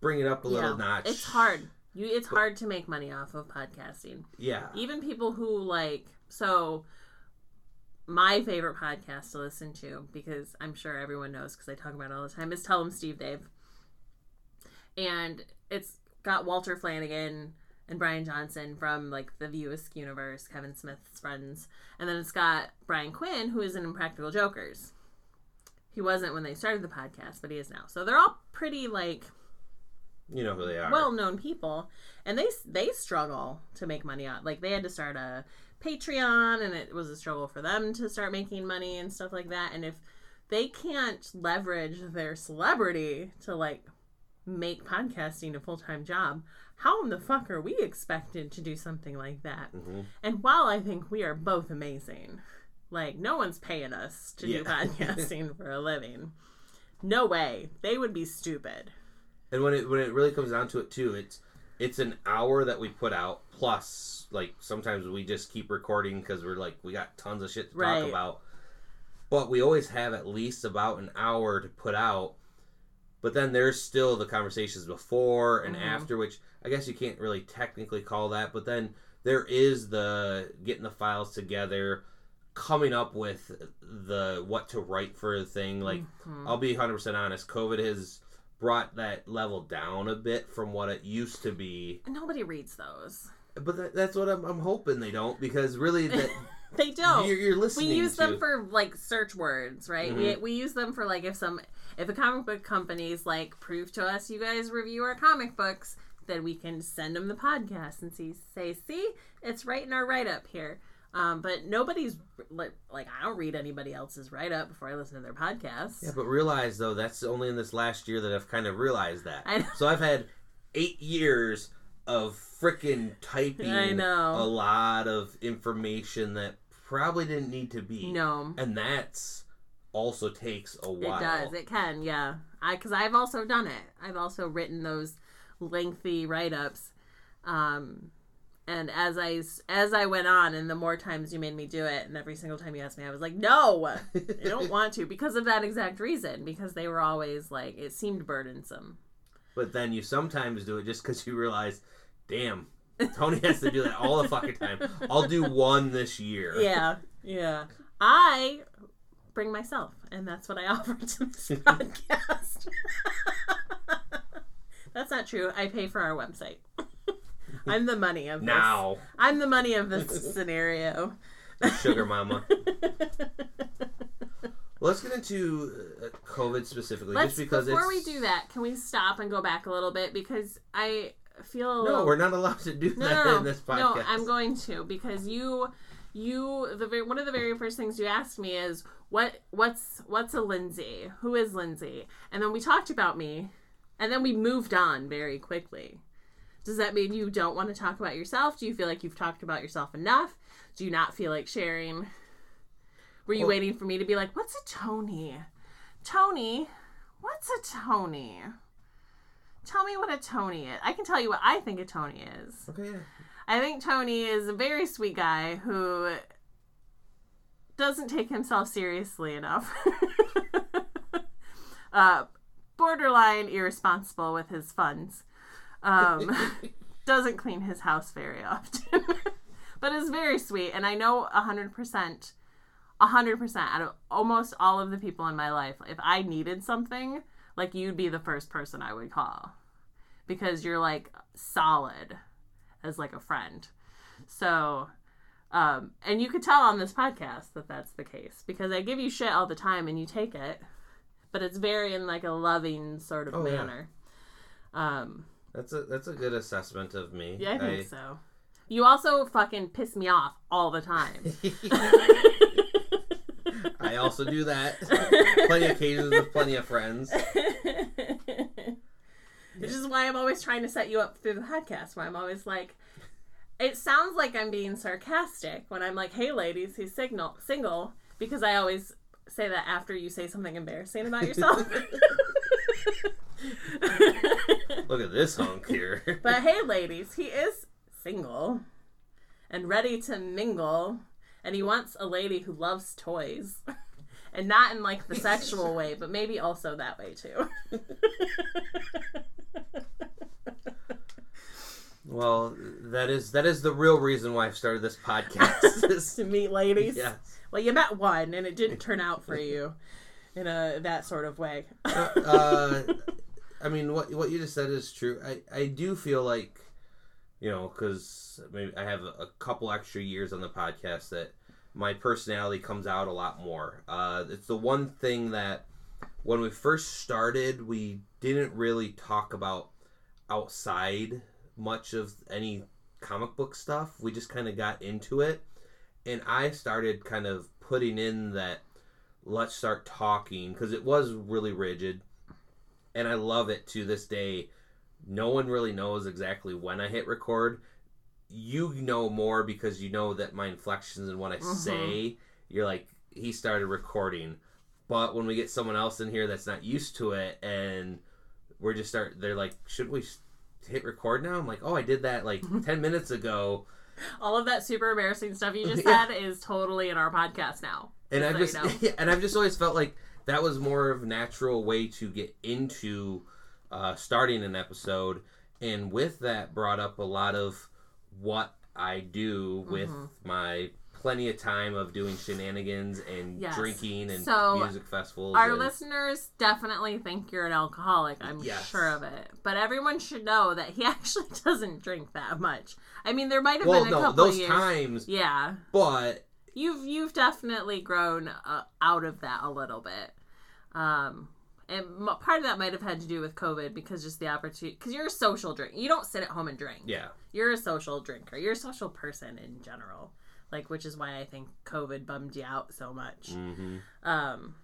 bring it up a little notch. It's hard. You it's hard to make money off of podcasting. Yeah, even people who like so my favorite podcast to listen to because i'm sure everyone knows because i talk about it all the time is tell them steve dave and it's got walter flanagan and brian johnson from like the view Askew universe kevin smith's friends. And then it's got brian quinn who is in impractical jokers. He wasn't when they started the podcast but he is now. So they're all pretty like you know who they are. well-known people. And they they struggle to make money on like they had to start a patreon and it was a struggle for them to start making money and stuff like that. And if they can't leverage their celebrity to like make podcasting a full-time job how in the fuck are we expected to do something like that Mhm. and while i think we are both amazing like no one's paying us to do [LAUGHS] podcasting for a living no way they would be stupid And when it when it really comes down to it too, it's it's an hour that we put out plus like sometimes we just keep recording because we're like we got tons of shit to Right. talk about. But we always have at least about an hour to put out. But then there's still the conversations before and Mhm. after, which I guess you can't really technically call that. But then there is the getting the files together, coming up with the what to write for the thing. Like Mhm. I'll be 100% honest. COVID has brought that level down a bit from what it used to be. Nobody reads those. But that, that's what I'm, I'm hoping they don't because really that [LAUGHS] They don't. you're, you're we use to. them for like search words, right? We, Mhm. we use them for like if some if a comic book company's like prove to us you guys review our comic books, then we can send them the podcast and see say see it's right in our write up here. Um, but nobody's like like I don't read anybody else's write up before I listen to their podcast. yeah, but realize though that's only in this last year that I've kind of realized that. I know. So I've had eight years of freaking typing I know. a lot of information that probably didn't need to be. No. And that's also takes a while. It does. It can. Yeah. I because I've also done it. I've also written those lengthy write ups. Um, and as I as I went on, and the more times you made me do it, and every single time you asked me, I was like, no, I don't [LAUGHS] want to because of that exact reason. Because they were always like it seemed burdensome. But then you sometimes do it just because you realize, damn, Tony has to do that all the fucking time. I'll do one this year. Yeah. [LAUGHS] Yeah. I bring myself, and that's what I [LAUGHS] offer to this [LAUGHS] podcast. [LAUGHS] that's not true. I pay for our website. I'm the money of this. Now, I'm the money of this scenario. sugar mama. Let's get into uh, COVID specifically, Let's just because before it's, we do that, can we stop and go back a little bit because I feel a No, little we're not allowed to do no, that no. in this podcast. No, I'm going to because you, you, the very, one of the very first things you asked me is what, what's, what's a Lindsay? Who is Lindsay? And then we talked about me, and then we moved on very quickly. Does that mean you don't want to talk about yourself? Do you feel like you've talked about yourself enough? Do you not feel like sharing? Were you Well- waiting for me to be like, "What's a Tony? Tony, what's a Tony?" Tell me what a Tony is. I can tell you what I think a Tony is. Okay. I think Tony is a very sweet guy who doesn't take himself seriously enough. [LAUGHS] uh, borderline irresponsible with his funds. Um, [LAUGHS] doesn't clean his house very often, [LAUGHS] but is very sweet. And I know 100%, 100% out of almost all of the people in my life, if I needed something, like you'd be the first person I would call because you're like solid as like a friend. So, um, and you could tell on this podcast that that's the case because I give you shit all the time and you take it, but it's very in like a loving sort of Oh, yeah. manner. Um, That's a that's a good assessment of me. yeah, I think so. You also fucking piss me off all the time. [LAUGHS] I also do that. [LAUGHS] plenty of occasions with plenty of friends. [LAUGHS] Which is why I'm always trying to set you up through the podcast. Where I'm always like, it sounds like I'm being sarcastic when I'm like, "Hey, ladies, he's signal single," because I always say that after you say something embarrassing about yourself. [LAUGHS] Look at this hunk here. [LAUGHS] but hey, ladies, he is single and ready to mingle, and he wants a lady who loves toys. And not in like the sexual [LAUGHS] way, but maybe also that way too. Well, that is that is the real reason why I've started this podcast. [LAUGHS] is- to meet ladies. yes. Well, you met one, and it didn't turn out for you in a that sort of way. uh, [LAUGHS] I mean, what what you just said is true. I I do feel like, you know, because maybe I have a, a couple extra years on the podcast that my personality comes out a lot more. Uh, it's the one thing that when we first started, we didn't really talk about outside much of any comic book stuff. We just kind of got into it, and I started kind of putting in that let's start talking because it was really rigid and I love it to this day. No one really knows exactly when I hit record. You know more because you know that my inflections and what I Mhm. say, you're like, he started recording. But when we get someone else in here that's not used to it and we're just start, they're like, should we hit record now? I'm like, oh, I did that like [LAUGHS] 10 minutes ago. All of that super embarrassing stuff you just [LAUGHS] Yeah. said is totally in our podcast now. and I've Just just so you [LAUGHS] and I've just always felt like that was more of a natural way to get into uh, starting an episode, and with that brought up a lot of what I do with Mhm. my plenty of time of doing shenanigans and Yes. drinking and So, music festivals. Our and, listeners definitely think you're an alcoholic. I'm Yes. sure of it. But everyone should know that he [LAUGHS] actually doesn't drink that much. I mean, there might have well, been a no, couple those years. times, Yeah, but you've you've definitely grown uh, out of that a little bit. Um, and m- part of that might have had to do with COVID because just the opportunity. Because you're a social drink. You don't sit at home and drink. yeah, You're a social drinker. You're a social person in general. Like, which is why I think COVID bummed you out so much. hmm Um,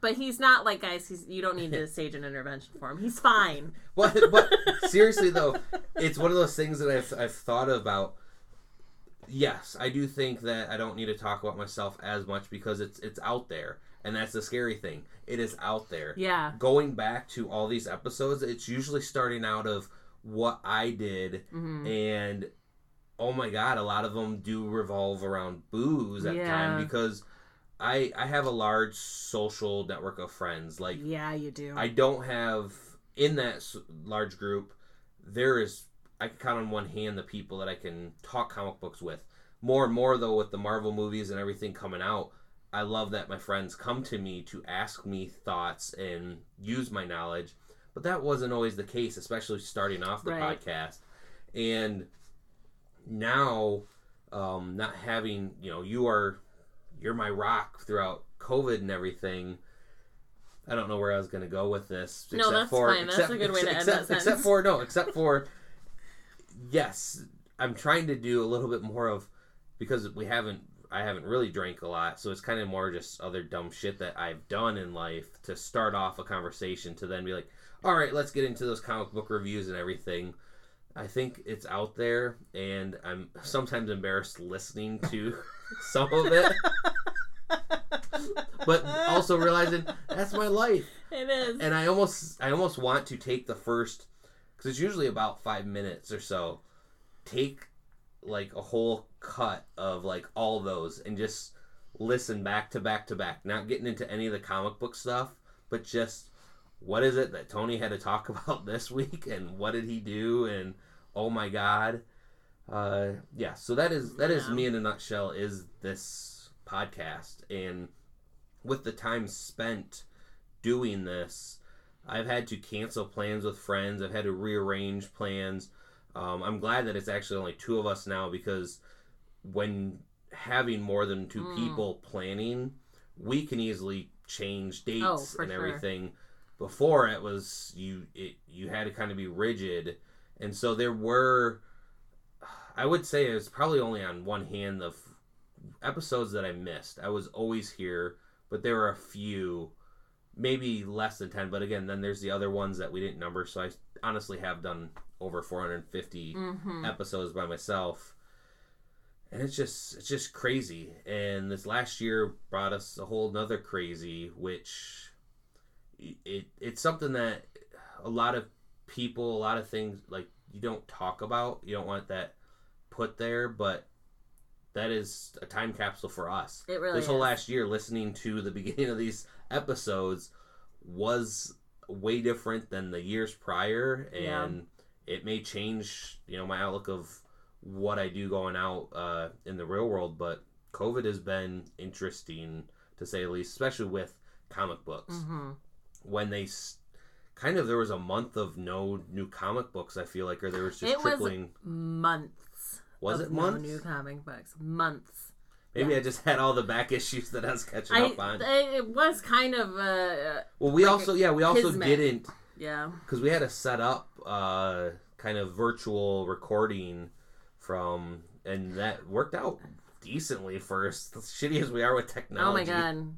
but he's not like guys. He's you don't need to [LAUGHS] stage an intervention for him. He's fine. But but [LAUGHS] seriously though, it's one of those things that I've I've thought about. Yes, I do think that I don't need to talk about myself as much because it's it's out there, and that's the scary thing. It is out there. Yeah. Going back to all these episodes, it's usually starting out of what I did, hmm and oh my god, a lot of them do revolve around booze at Yeah. time because I I have a large social network of friends. Like Yeah, you do. I don't have in that large group. There is I can count on one hand the people that I can talk comic books with. More and more though, with the Marvel movies and everything coming out, I love that my friends come to me to ask me thoughts and use my knowledge. But that wasn't always the case, especially starting off the Right. podcast. And now, um, not having you know, you are you're my rock throughout COVID and everything. I don't know where I was going to go with this. No, except that's for, fine. That's except, a good way to end except, that Except for no, except for yes, I'm trying to do a little bit more of because we haven't. I haven't really drank a lot, so it's kind of more just other dumb shit that I've done in life to start off a conversation to then be like, all right, let's get into those comic book reviews and everything. I think it's out there, and I'm sometimes embarrassed listening to [LAUGHS] some of it, but also realizing that's my life it is. and I almost I almost want to take the first because it's usually about five minutes or so. Take like a whole cut of like all those and just listen back to back to back. Not getting into any of the comic book stuff, but just what is it that Tony had to talk [LAUGHS] about this week and what did he do and oh my god. Uh yeah, so that is that is Yeah. me in a nutshell is this podcast and with the time spent doing this, I've had to cancel plans with friends. I've had to rearrange plans. Um, I'm glad that it's actually only two of us now because when having more than two Mm. people planning, we can easily change dates Oh, and sure. Before it was you it you had to kind of be rigid. And so there were i would say it was probably only on one hand the f- episodes that i missed. I was always here but there were a few maybe less than 10 but again then there's the other ones that we didn't number so i honestly have done over 450 Mm-hmm. episodes by myself. And it's just it's just crazy. And this last year brought us a whole nother crazy which it it's something that a lot of people a lot of things like you don't talk about you don't want that put there but that is a time capsule for us It really this whole is. last year listening to the [LAUGHS] beginning of these episodes was way different than the years prior Yeah. and it may change you know my outlook of what i do going out uh, in the real world but covid has been interesting to say the least especially with comic books Mm-hmm. When they s- kind of there was a month of no new comic books i feel like or there was just It was trickling Months. was, it no months new comic books. Months. maybe yeah. i just had all the back issues that i was catching I, up on it it was kind of a well we like also yeah we also kismet. didn't yeah. because we had to set up uh, kind of virtual recording from, and that worked out decently for as shitty as we are with technology. Oh my god.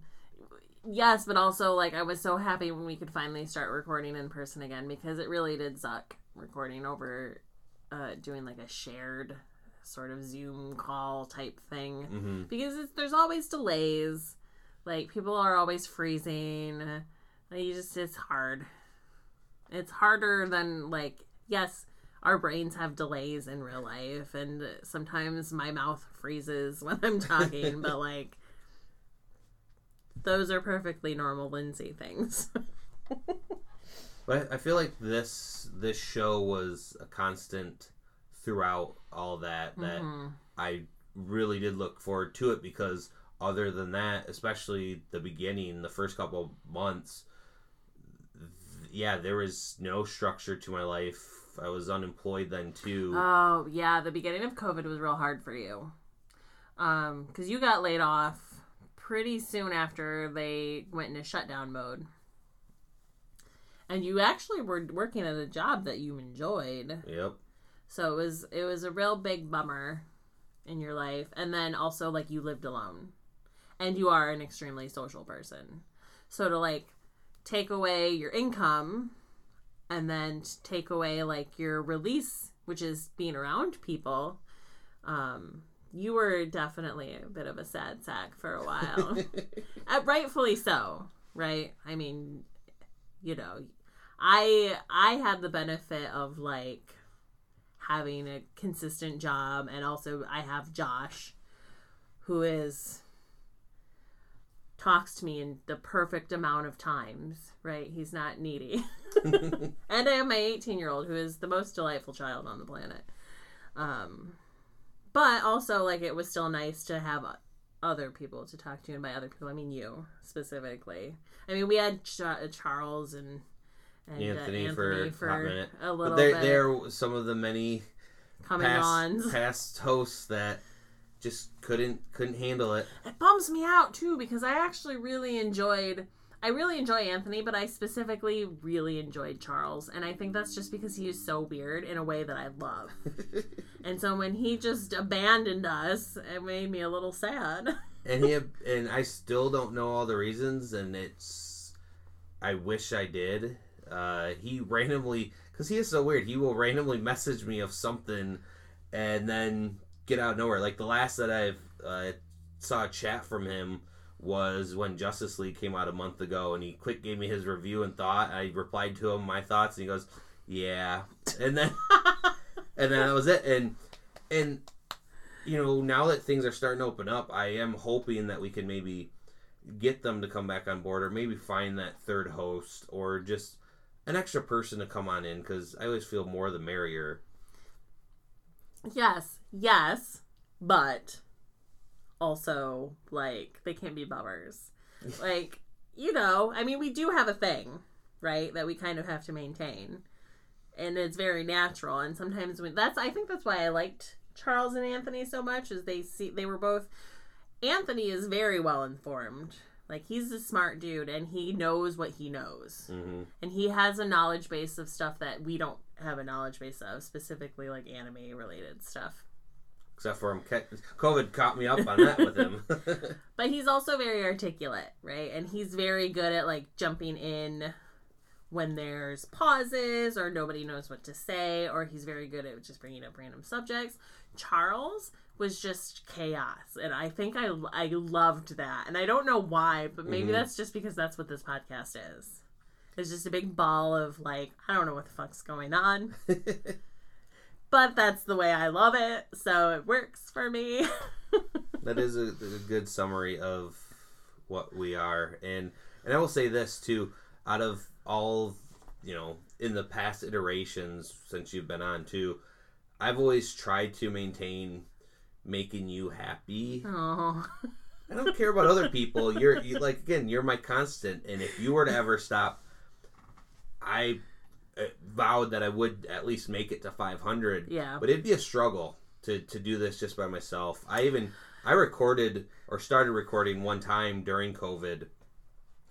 Yes, but also like I was so happy when we could finally start recording in person again because it really did suck recording over uh doing like a shared sort of Zoom call type thing hmm because it's, there's always delays. Like people are always freezing. Like, you just it's hard. It's harder than like yes, our brains have delays in real life and sometimes my mouth freezes when I'm talking, but [LAUGHS] like those are perfectly normal Lindsay things. But I feel like this this show was a constant throughout all that. That Mhm. I really did look forward to it because other than that, especially the beginning, the first couple months, th- yeah, there was no structure to my life. I was unemployed then too. Oh yeah, the beginning of COVID was real hard for you, um, because you got laid off pretty soon after they went into shutdown mode, and you actually were working at a job that you enjoyed. yep. So it was it was a real big bummer in your life, and then also like you lived alone, and you are an extremely social person. So to like take away your income, and then take away like your release, which is being around people, um, you were definitely a bit of a sad sack for a while, [LAUGHS] uh, rightfully so. Right? I mean, you know, I I had the benefit of like having a consistent job and also I have Josh who is talks to me in the perfect amount of times, right? He's not needy. [LAUGHS] and I have my 18 year old who is the most delightful child on the planet. Um, but also, like, it was still nice to have other people to talk to, and by other people, I mean you specifically. I mean, we had Ch- uh, Charles and, and Anthony, uh, for, Anthony a minute. a little But there, bit there were some of the many coming [LAUGHS] past hosts that just couldn't couldn't handle it. It bums me out too because I actually really enjoyed. I really enjoy Anthony, but I specifically really enjoyed Charles, and I think that's just because he is so weird in a way that I love. [LAUGHS] and so when he just abandoned us, it made me a little sad. [LAUGHS] and he and I still don't know all the reasons, and it's I wish I did. Uh, he randomly, because he is so weird, he will randomly message me of something, and then get out of nowhere. Like the last that I've uh, saw a chat from him was when Justice League came out a month ago, and he quick gave me his review and thought. I replied to him my thoughts, and he goes, "Yeah," and then [LAUGHS] and then that was it. And and you know now that things are starting to open up, I am hoping that we can maybe get them to come back on board, or maybe find that third host, or just an extra person to come on in because I always feel more the merrier. yes, yes, but also like they can't be bummers. like you know, I mean, we do have a thing, right, that we kind of have to maintain, and it's very natural. And sometimes when that's, I think that's why I liked Charles and Anthony so much, is they see they were both. Anthony is very well informed. Like he's a smart dude and he knows what he knows. hmm And he has a knowledge base of stuff that we don't have a knowledge base of, specifically like anime related stuff. Except for him, COVID caught me up on that with him. [LAUGHS] But he's also very articulate, right? And he's very good at like jumping in when there's pauses or nobody knows what to say, or he's very good at just bringing up random subjects. Charles was just chaos, and I think I I loved that, and I don't know why, but maybe Mhm. that's just because that's what this podcast is. It's just a big ball of like I don't know what the fuck's going on, [LAUGHS] but that's the way I love it, so it works for me. [LAUGHS] that is a, a good summary of what we are and and i will say this too out of all you know in the past iterations since you've been on too i've always tried to maintain making you happy oh. i don't care about other people you're you, like again you're my constant and if you were to ever stop i Uh, vowed that i would at least make it to 500 Yeah. but it'd be a struggle to to do this just by myself. I even I recorded or started recording one time during COVID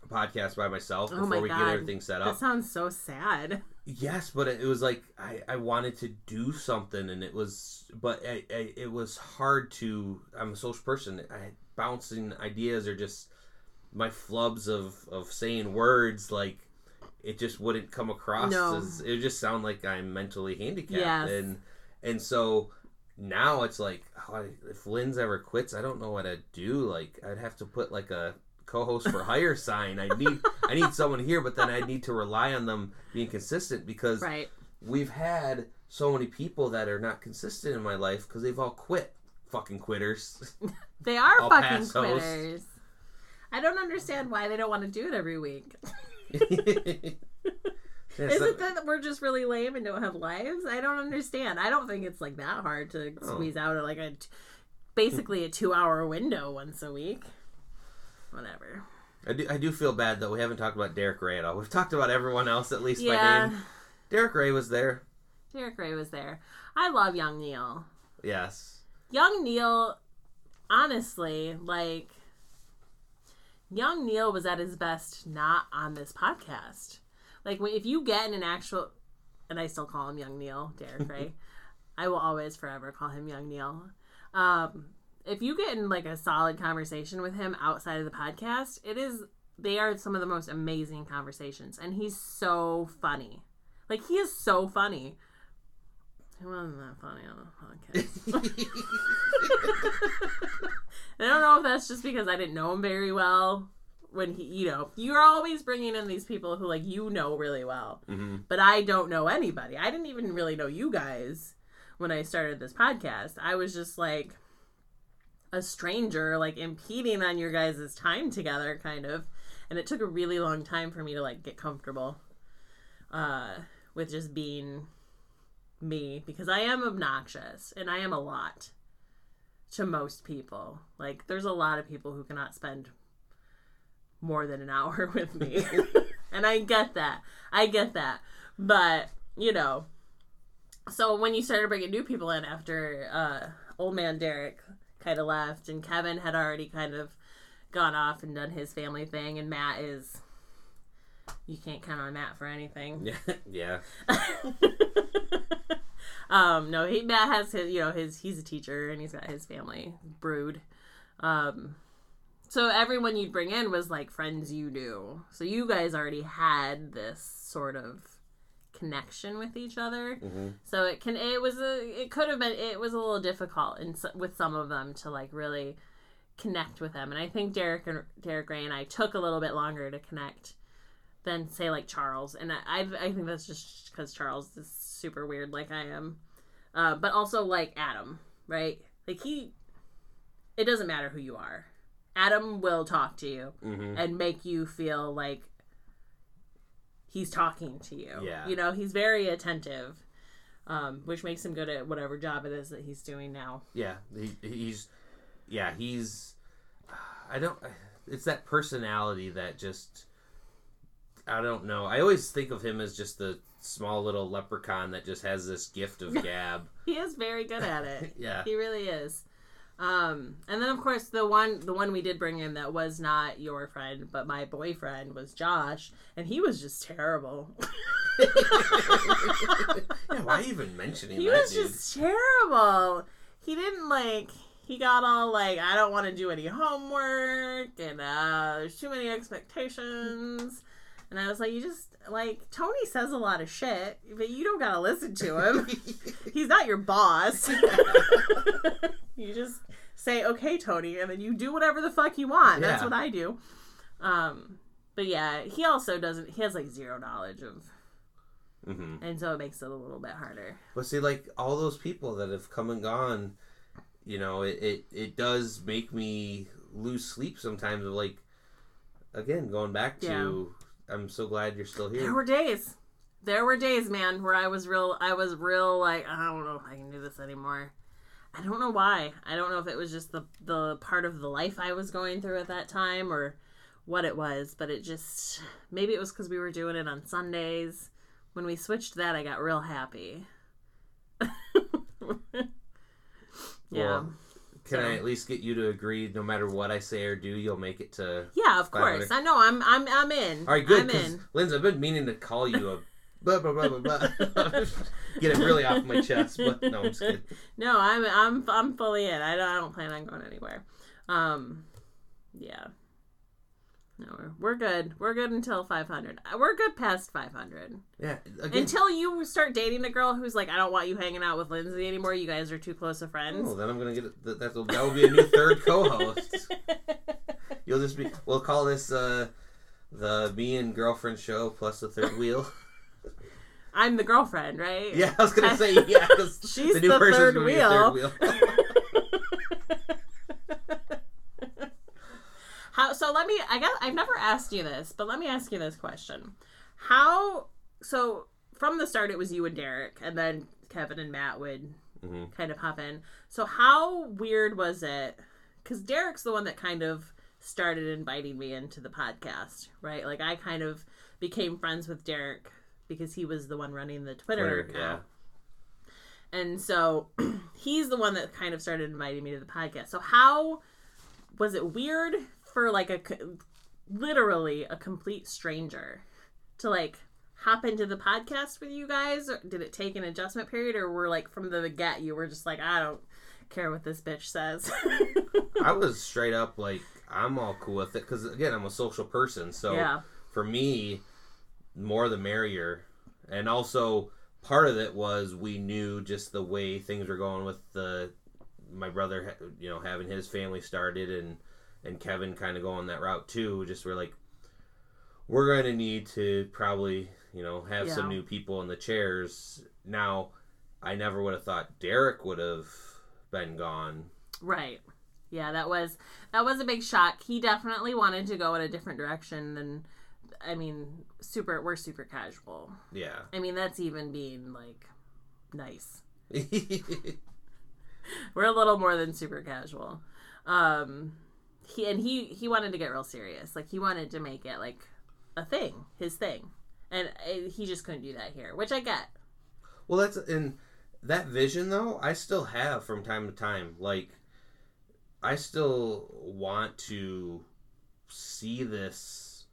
a podcast by myself Oh before my we God. get everything set up. That sounds so sad. yes, but it was like I I wanted to do something and it was but I, I, it was hard to I'm a social person. I bouncing ideas or just my flubs of of saying words like it just wouldn't come across No. as it would just sound like I'm mentally handicapped Yes. and and so now it's like oh, if Lynn's ever quits, I don't know what I'd do. Like I'd have to put like a co-host for hire [LAUGHS] sign. I need I need someone here, but then I need to rely on them being consistent because Right. we've had so many people that are not consistent in my life because they've all quit. Fucking quitters. They are I'll fucking pass host. quitters. I don't understand why they don't want to do it every week. [LAUGHS] [LAUGHS] Yeah, Is so- it that we're just really lame and don't have lives? I don't understand. I don't think it's like that hard to Oh. squeeze out a, like a basically a two hour window once a week. Whatever. I do, I do feel bad though. We haven't talked about Derek Ray at all. We've talked about everyone else at least by name. Derek Ray was there. Derek Ray was there. I love young Neil. Yes. young Neil, honestly, like young Neil was at his best not on this podcast. Like if you get in an actual, and I still call him young Neil, Derek Ray. [LAUGHS] I will always forever call him young Neil. Um, if you get in like a solid conversation with him outside of the podcast, it is they are some of the most amazing conversations, and he's so funny. Like he is so funny. He wasn't that funny on the podcast. [LAUGHS] [LAUGHS] I don't know if that's just because I didn't know him very well. When he, you know, you're always bringing in these people who like you know really well, hmm but I don't know anybody. I didn't even really know you guys when I started this podcast. I was just like a stranger, like impeding on your guys' time together, kind of. And it took a really long time for me to like get comfortable uh, with just being me because I am obnoxious and I am a lot to most people. Like, there's a lot of people who cannot spend more than an [LAUGHS] hour with me. [LAUGHS] and I get that. I get that. But, you know, so when you started bringing new people in after uh, old man Derek kind of left and Kevin had already kind of gone off and done his family thing, and Matt is. You can't count on Matt for anything. Yeah. [LAUGHS] Yeah. Um, no, he Matt has his, you know, his he's a teacher and he's got his family brood. Um, so everyone you'd bring in was like friends you knew. So you guys already had this sort of connection with each other. hmm So it can it was a it could have been it was a little difficult in, with some of them to like really connect with them. And I think Derek and Derek Ray and I took a little bit longer to connect than say like Charles. And I I, I think that's just because Charles is super weird like I am. Uh, but also like Adam, right? Like he, it doesn't matter who you are. Adam will talk to you hmm and make you feel like he's talking to you. Yeah. You know, he's very attentive, um, which makes him good at whatever job it is that he's doing now. Yeah. He, he's. Yeah. He's. I don't. It's that personality that just. I don't know. I always think of him as just the small little leprechaun that just has this gift of [LAUGHS] gab. He is very good at it. [LAUGHS] yeah. he really is. Um, and then of course the one the one we did bring in that was not your friend but my boyfriend was Josh, and he was just terrible. [LAUGHS] yeah, why even mentioning he that, was dude? just terrible. He didn't like. He got all like, I don't want to do any homework, and uh, there's too many expectations. And I was like, you just like Tony says a lot of shit, but you don't gotta listen to him. [LAUGHS] He's not your boss. [LAUGHS] you just say, okay, Tony, and then you do whatever the fuck you want. That's what I do. Um, but yeah, he also doesn't. He has like zero knowledge of, hmm and so it makes it a little bit harder. But see, like all those people that have come and gone, you know, it, it, it does make me lose sleep sometimes. Of like, again, going back to, I'm so glad you're still here. There were days. There were days, man, where I was real I was real like I don't know if I can do this anymore. I don't know why. I don't know if it was just the the part of the life I was going through at that time or what it was, but it just maybe it was cuz we were doing it on Sundays. When we switched that, I got real happy. [LAUGHS] yeah. Well, Can I at least get you to agree? No matter what I say or do, you'll make it to. yeah, of course. I know. I'm I'm I'm in. All right, good. I'm in. Linz, I've been meaning to call you a. [LAUGHS] Blah, blah, blah, blah, blah. [LAUGHS] Get it really off my chest, but no, I'm just kidding. No, I'm I'm I'm fully in. I don't, I don't plan on going anywhere. Um, yeah. No, we're, we're good. We're good until 500. Uh, We're good past 500. Yeah, again. Until you start dating a girl who's like, I don't want you hanging out with Lindsay anymore. You guys are too close of friends. Oh, then I'm gonna get. That that will be a new third [LAUGHS] co-host. [LAUGHS] You'll just be. We'll call this uh, the me and girlfriend show plus the third wheel. [LAUGHS] I'm the girlfriend, right? Yeah, I was gonna say yeah. She's the new the person's third gonna be a wheel. third wheel. How so let me I guess I've never asked you this, but let me ask you this question. How so from the start it was you and Derek and then Kevin and Matt would Mhm. kind of hop in. So how weird was it cuz Derek's the one that kind of started inviting me into the podcast, right? Like I kind of became friends with Derek because he was the one running the Twitter, Twitter, account. yeah. And so [CLEARS THROAT] he's the one that kind of started inviting me to the podcast. So how was it weird for like a literally a complete stranger to like hop into the podcast with you guys or did it take an adjustment period or were like from the get you were just like I don't care what this bitch says. [LAUGHS] I was [LAUGHS] straight up like I'm all cool with it because again I'm a social person, so yeah. for me, more the merrier. And also, part of it was we knew just the way things were going with the my brother, you know, having his family started, and and Kevin kind of going that route too. Just we're like, we're going to need to probably, you know, have some new people in the chairs. Now, I never would have thought Derek would have been gone. Right. Yeah, that was that was a big shock. He definitely wanted to go in a different direction than I mean, super we're super casual. Yeah. I mean, that's even being like nice. [LAUGHS] We're a little more than super casual. Um he and he he wanted to get real serious. Like he wanted to make it like a thing, his thing. And uh, he just couldn't do that here, which I get. Well, that's and that vision though I still have from time to time. Like, I still want to see this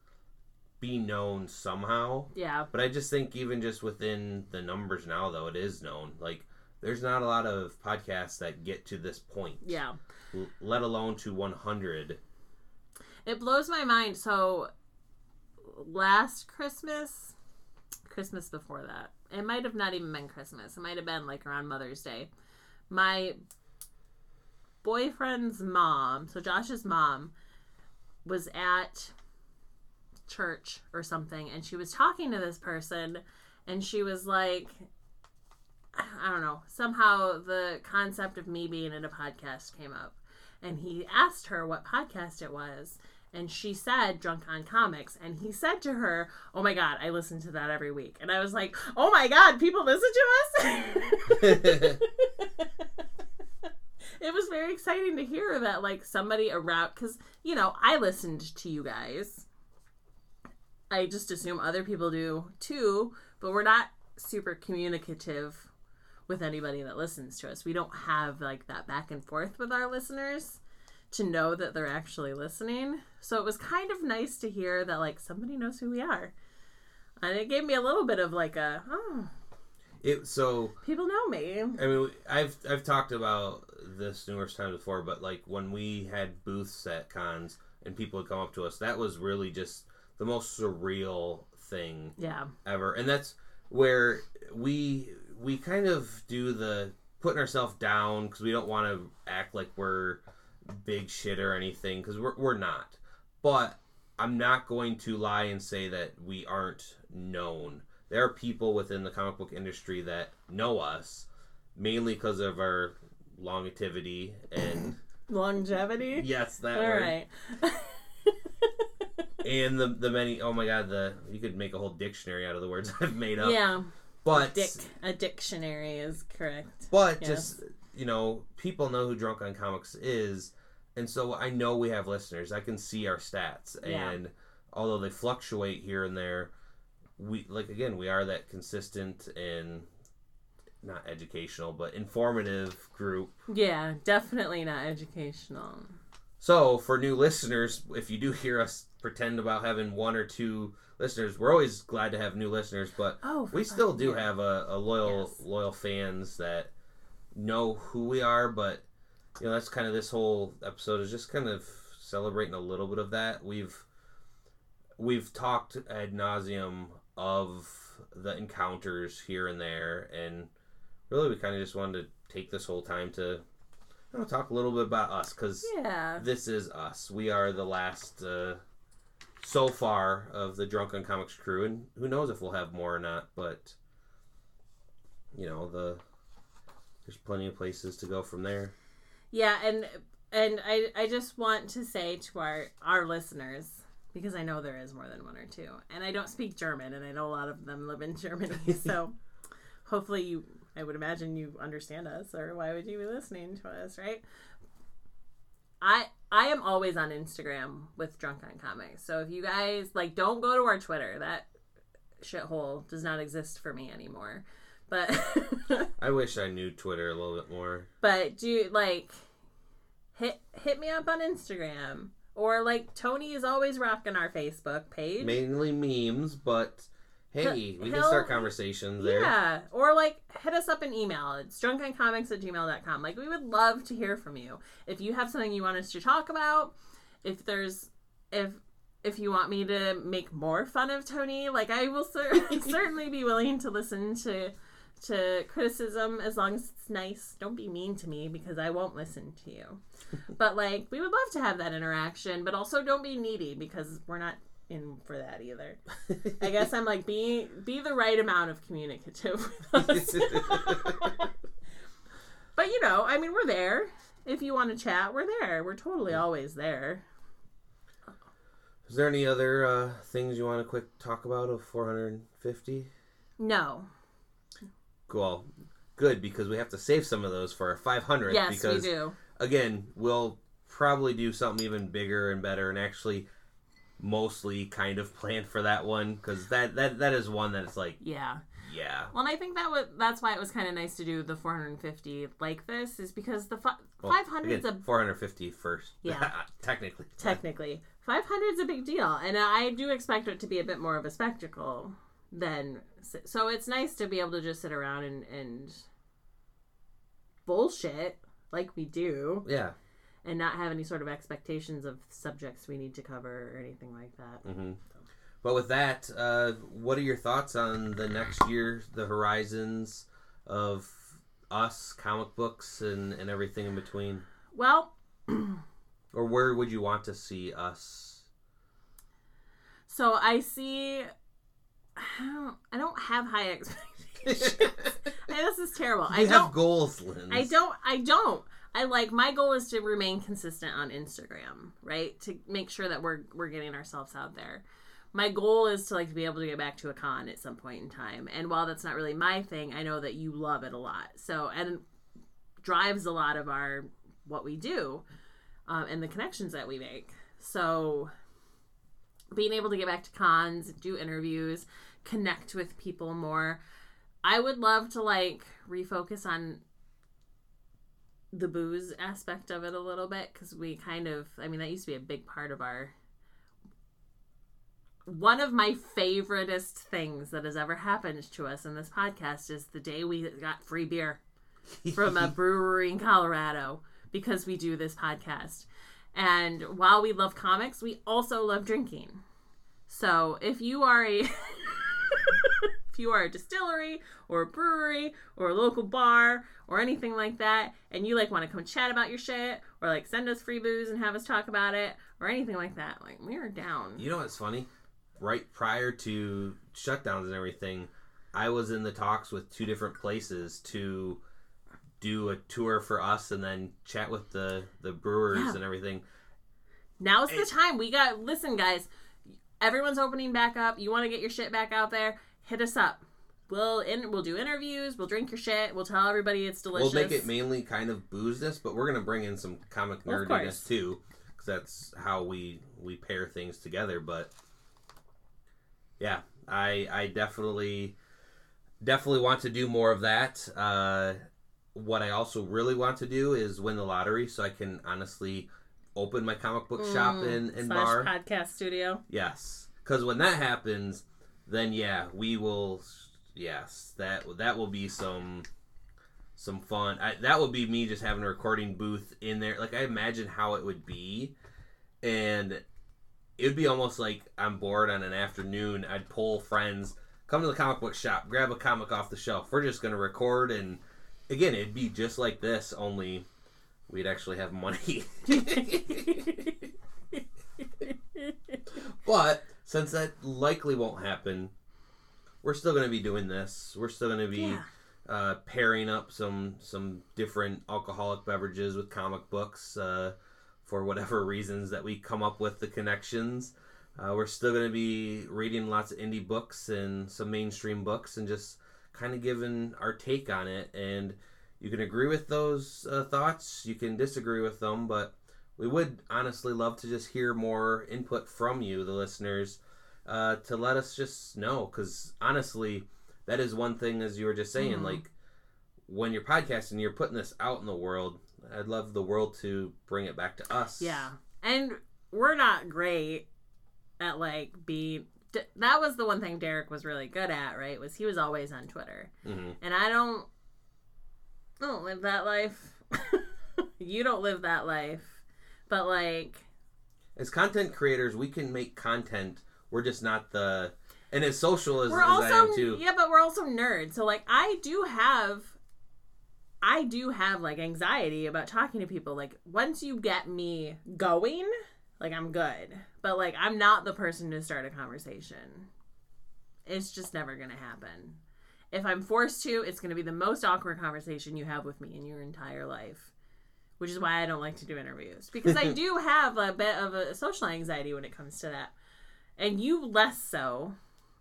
be known somehow. Yeah. But I just think even just within the numbers now, though, it is known. Like, there's not a lot of podcasts that get to this point. Yeah. L- let alone to 100. It blows my mind. So last Christmas, Christmas before that, it might have not even been Christmas. It might have been like around Mother's Day. My boyfriend's mom, so Josh's mom, was at church or something, and she was talking to this person, and she was like, I don't know, somehow the concept of me being in a podcast came up. And he asked her what podcast it was. And she said Drunk on Comics. And he said to her, Oh my God, I listen to that every week. And I was like, Oh my God, people listen to us? [LAUGHS] it was very exciting to hear that, like, somebody around, because, you know, I listened to you guys. I just assume other people do too, but we're not super communicative with anybody that listens to us. We don't have like that back and forth with our listeners to know that they're actually listening. So it was kind of nice to hear that like somebody knows who we are. And it gave me a little bit of like a oh, It so people know me. I mean I've I've talked about this numerous times before, but like when we had booths at cons and people would come up to us, that was really just the most surreal thing Yeah. ever and that's where we we kind of do the putting ourselves down because we don't want to act like we're big shit or anything because we're, we're not but i'm not going to lie and say that we aren't known there are people within the comic book industry that know us mainly because of our longevity and Longevity. yes that All word right. [LAUGHS] and the the many oh my god the you could make a whole dictionary out of the words [LAUGHS] i've made up yeah. But Dick. A dictionary is correct. But Yes. just you know, people know who Drunk on Comics is, and so I know we have listeners. I can see our stats, Yeah. and although they fluctuate here and there, we like again we are that consistent and not educational but informative group. Yeah, definitely not educational. So for new listeners, if you do hear us pretend about having one or two listeners, we're always glad to have new listeners, but Oh, we still do sake. have a, a loyal Yes. loyal fans that know who we are but you know that's kind of this whole episode is just kind of celebrating a little bit of that we've we've talked ad nauseum of the encounters here and there and really we kind of just wanted to take this whole time to you know, talk a little bit about us because Yeah. this is us. We are the last uh, so far of the Drunk on Comics crew, and who knows if we'll have more or not. But you know, the there's plenty of places to go from there. Yeah, and and I I just want to say to our our listeners because I know there is more than one or two, and I don't speak German, and I know a lot of them live in Germany, [LAUGHS] so hopefully you I would imagine you understand us, or why would you be listening to us, right? I I am always on Instagram with Drunk on Comics, so if you guys like, don't go to our Twitter. That shithole does not exist for me anymore. But [LAUGHS] I wish I knew Twitter a little bit more. But do like hit hit me up on Instagram or like Tony is always rocking our Facebook page. Mainly memes, but hey, we can start conversations there. Yeah, or like hit us up an email. It's drunkencomics at gmail.com. Like, we would love to hear from you. If you have something you want us to talk about, if there's, if, if you want me to make more fun of Tony, like I will cer- [LAUGHS] [LAUGHS] certainly be willing to listen to to criticism as long as it's nice. Don't be mean to me because I won't listen to you. [LAUGHS] but like we would love to have that interaction, but also don't be needy because we're not in for that either. I guess I'm like be be the right amount of communicative with [LAUGHS] us. but you know, I mean, we're there. If you want to chat, we're there. We're totally always there. Is there any other uh, things you want to quick talk about of 450? No. Well, good because we have to save some of those for our 500th. Yes, because we do. again, we'll probably do something even bigger and better, and actually, mostly kind of [LAUGHS] planned for that one because that that that is one that it's like, Yeah. yeah, Well, and I think that was that's why it was kind of nice to do the 450 like this is because the fi- well, 500 is a again, 450 first. [LAUGHS] Yeah. technically. technically 500 is a big deal and i do expect it to be a bit more of a spectacle than so it's nice to be able to just sit around and and bullshit like we do Yeah. And not have any sort of expectations of subjects we need to cover or anything like that hmm But with that, uh, what are your thoughts on the next year, the horizons of us, comic books, and, and everything in between? well [CLEARS THROAT] Or where would you want to see us? so i see i don't, I don't have high [LAUGHS] expectations [LAUGHS] And this is terrible i You don't have goals, Lynn. I don't. I don't. I like my goal is to remain consistent on Instagram, right? To make sure that we're we're getting ourselves out there. My goal is to like to be able to get back to a con at some point in time. And while that's not really my thing, I know that you love it a lot. So and drives a lot of our what we do um, and the connections that we make. So being able to get back to cons, do interviews, connect with people more. I would love to like refocus on the booze aspect of it a little bit because we kind of, I mean, that used to be a big part of our. One of my favoriteest things that has ever happened to us in this podcast is the day we got free beer [LAUGHS] from a brewery in Colorado because we do this podcast. And while we love comics, we also love drinking. So if you are a [LAUGHS] if you are a distillery or a brewery or a local bar or anything like that and you like want to come chat about your shit or like send us free booze and have us talk about it or anything like that, like we are down. You know what's funny? Right prior to shutdowns and everything, I was in the talks with two different places to do a tour for us and then chat with the the brewers Yeah. and everything. Now's the time. We got listen, guys. Everyone's opening back up. You want to get your shit back out there? Hit us up. We'll in we'll do interviews. We'll drink your shit. We'll tell everybody it's delicious. We'll make it mainly kind of boozeness, but we're gonna bring in some comic Of course. nerdiness too, because that's how we we pair things together. But yeah, I I definitely definitely want to do more of that. Uh, what I also really want to do is win the lottery, so I can honestly open my comic book shop Mm, in in slash bar. podcast studio. Yes, because when that happens, then yeah, we will. Yes, that that will be some some fun. I, that would be me just having a recording booth in there. Like I imagine how it would be, and it would be almost like I'm bored on an afternoon. I'd pull friends, come to the comic book shop, grab a comic off the shelf. We're just gonna record, and again, it'd be just like this, only we'd actually have money. [LAUGHS] [LAUGHS] But since that likely won't happen, we're still going to be doing this. We're still going to be Yeah. uh, pairing up some some different alcoholic beverages with comic books uh, for whatever [LAUGHS] reasons that we come up with the connections. Uh, we're still going to be reading lots of indie books and some mainstream books and just kind of giving our take on it. And you can agree with those uh, thoughts, you can disagree with them, but we would honestly love to just hear more input from you, the listeners, uh, to let us just know. Because honestly, that is one thing, as you were just saying, Mhm. like when you're podcasting, you're putting this out in the world. I'd love the world to bring it back to us. Yeah. And we're not great at like being that was the one thing Derek was really good at, right? Was he was always on Twitter. hmm And I don't I don't live that life. [LAUGHS] you don't live that life. But like As content creators, we can make content. We're just not the. And as social as, we're as I am too. yeah, but we're also nerds. So like I do have I do have like anxiety about talking to people. Like once you get me going, like I'm good. But like I'm not the person to start a conversation. It's just never going to happen. If I'm forced to, it's going to be the most awkward conversation you have with me in your entire life. Which is why I don't like to do interviews because I do [LAUGHS] have a bit of a social anxiety when it comes to that. And you less so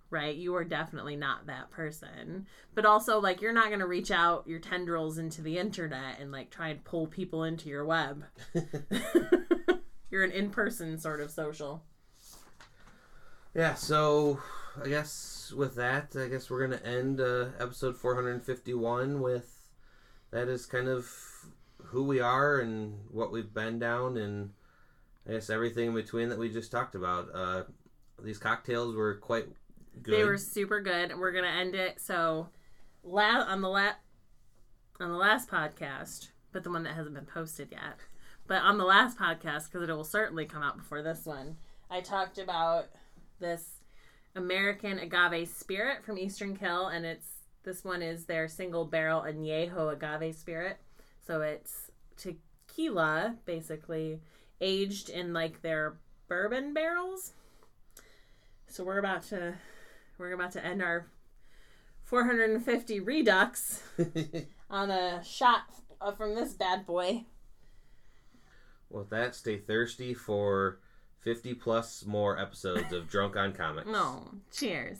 right? You are definitely not that person. But also, like, you're not going to reach out your tendrils into the internet and, like, try and pull people into your web. [LAUGHS] you're an in person sort of social. Yeah, so I guess with that, I guess we're gonna end uh, episode 451 with that is kind of who we are and what we've been down, and I guess everything in between that we just talked about. Uh, these cocktails were quite good. They were super good. and We're going to end it. So, la- on the la- on the last podcast, but the one that hasn't been posted yet. But on the last podcast, because it will certainly come out before this one, I talked about this American agave spirit from Eastern Kille, and it's this one is their single barrel añejo agave spirit. So it's tequila, basically aged in like their bourbon barrels. So we're about to we're about to end our 450 redux [LAUGHS] on a shot from this bad boy. Well, that, stay thirsty for 50 plus more episodes of Drunk on Comics. No, cheers.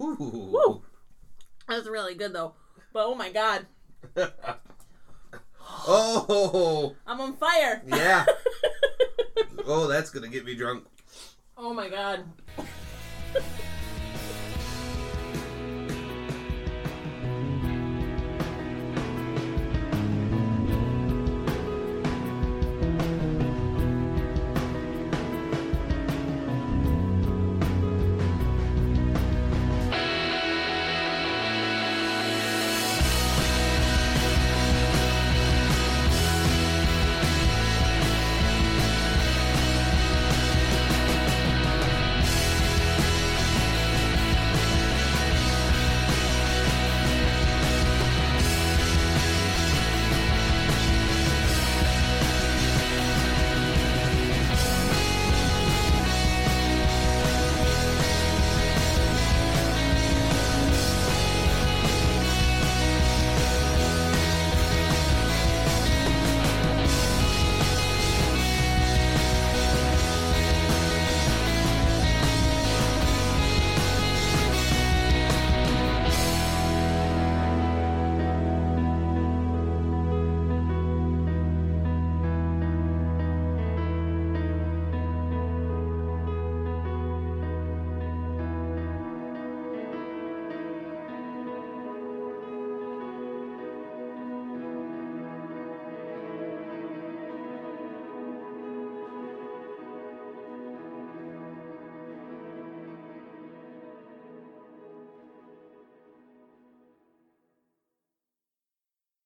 Ooh. Woo. That's really good though. But oh my god, [LAUGHS] oh, I'm on fire. yeah. [LAUGHS] Oh, that's gonna get me drunk. oh my god. [LAUGHS]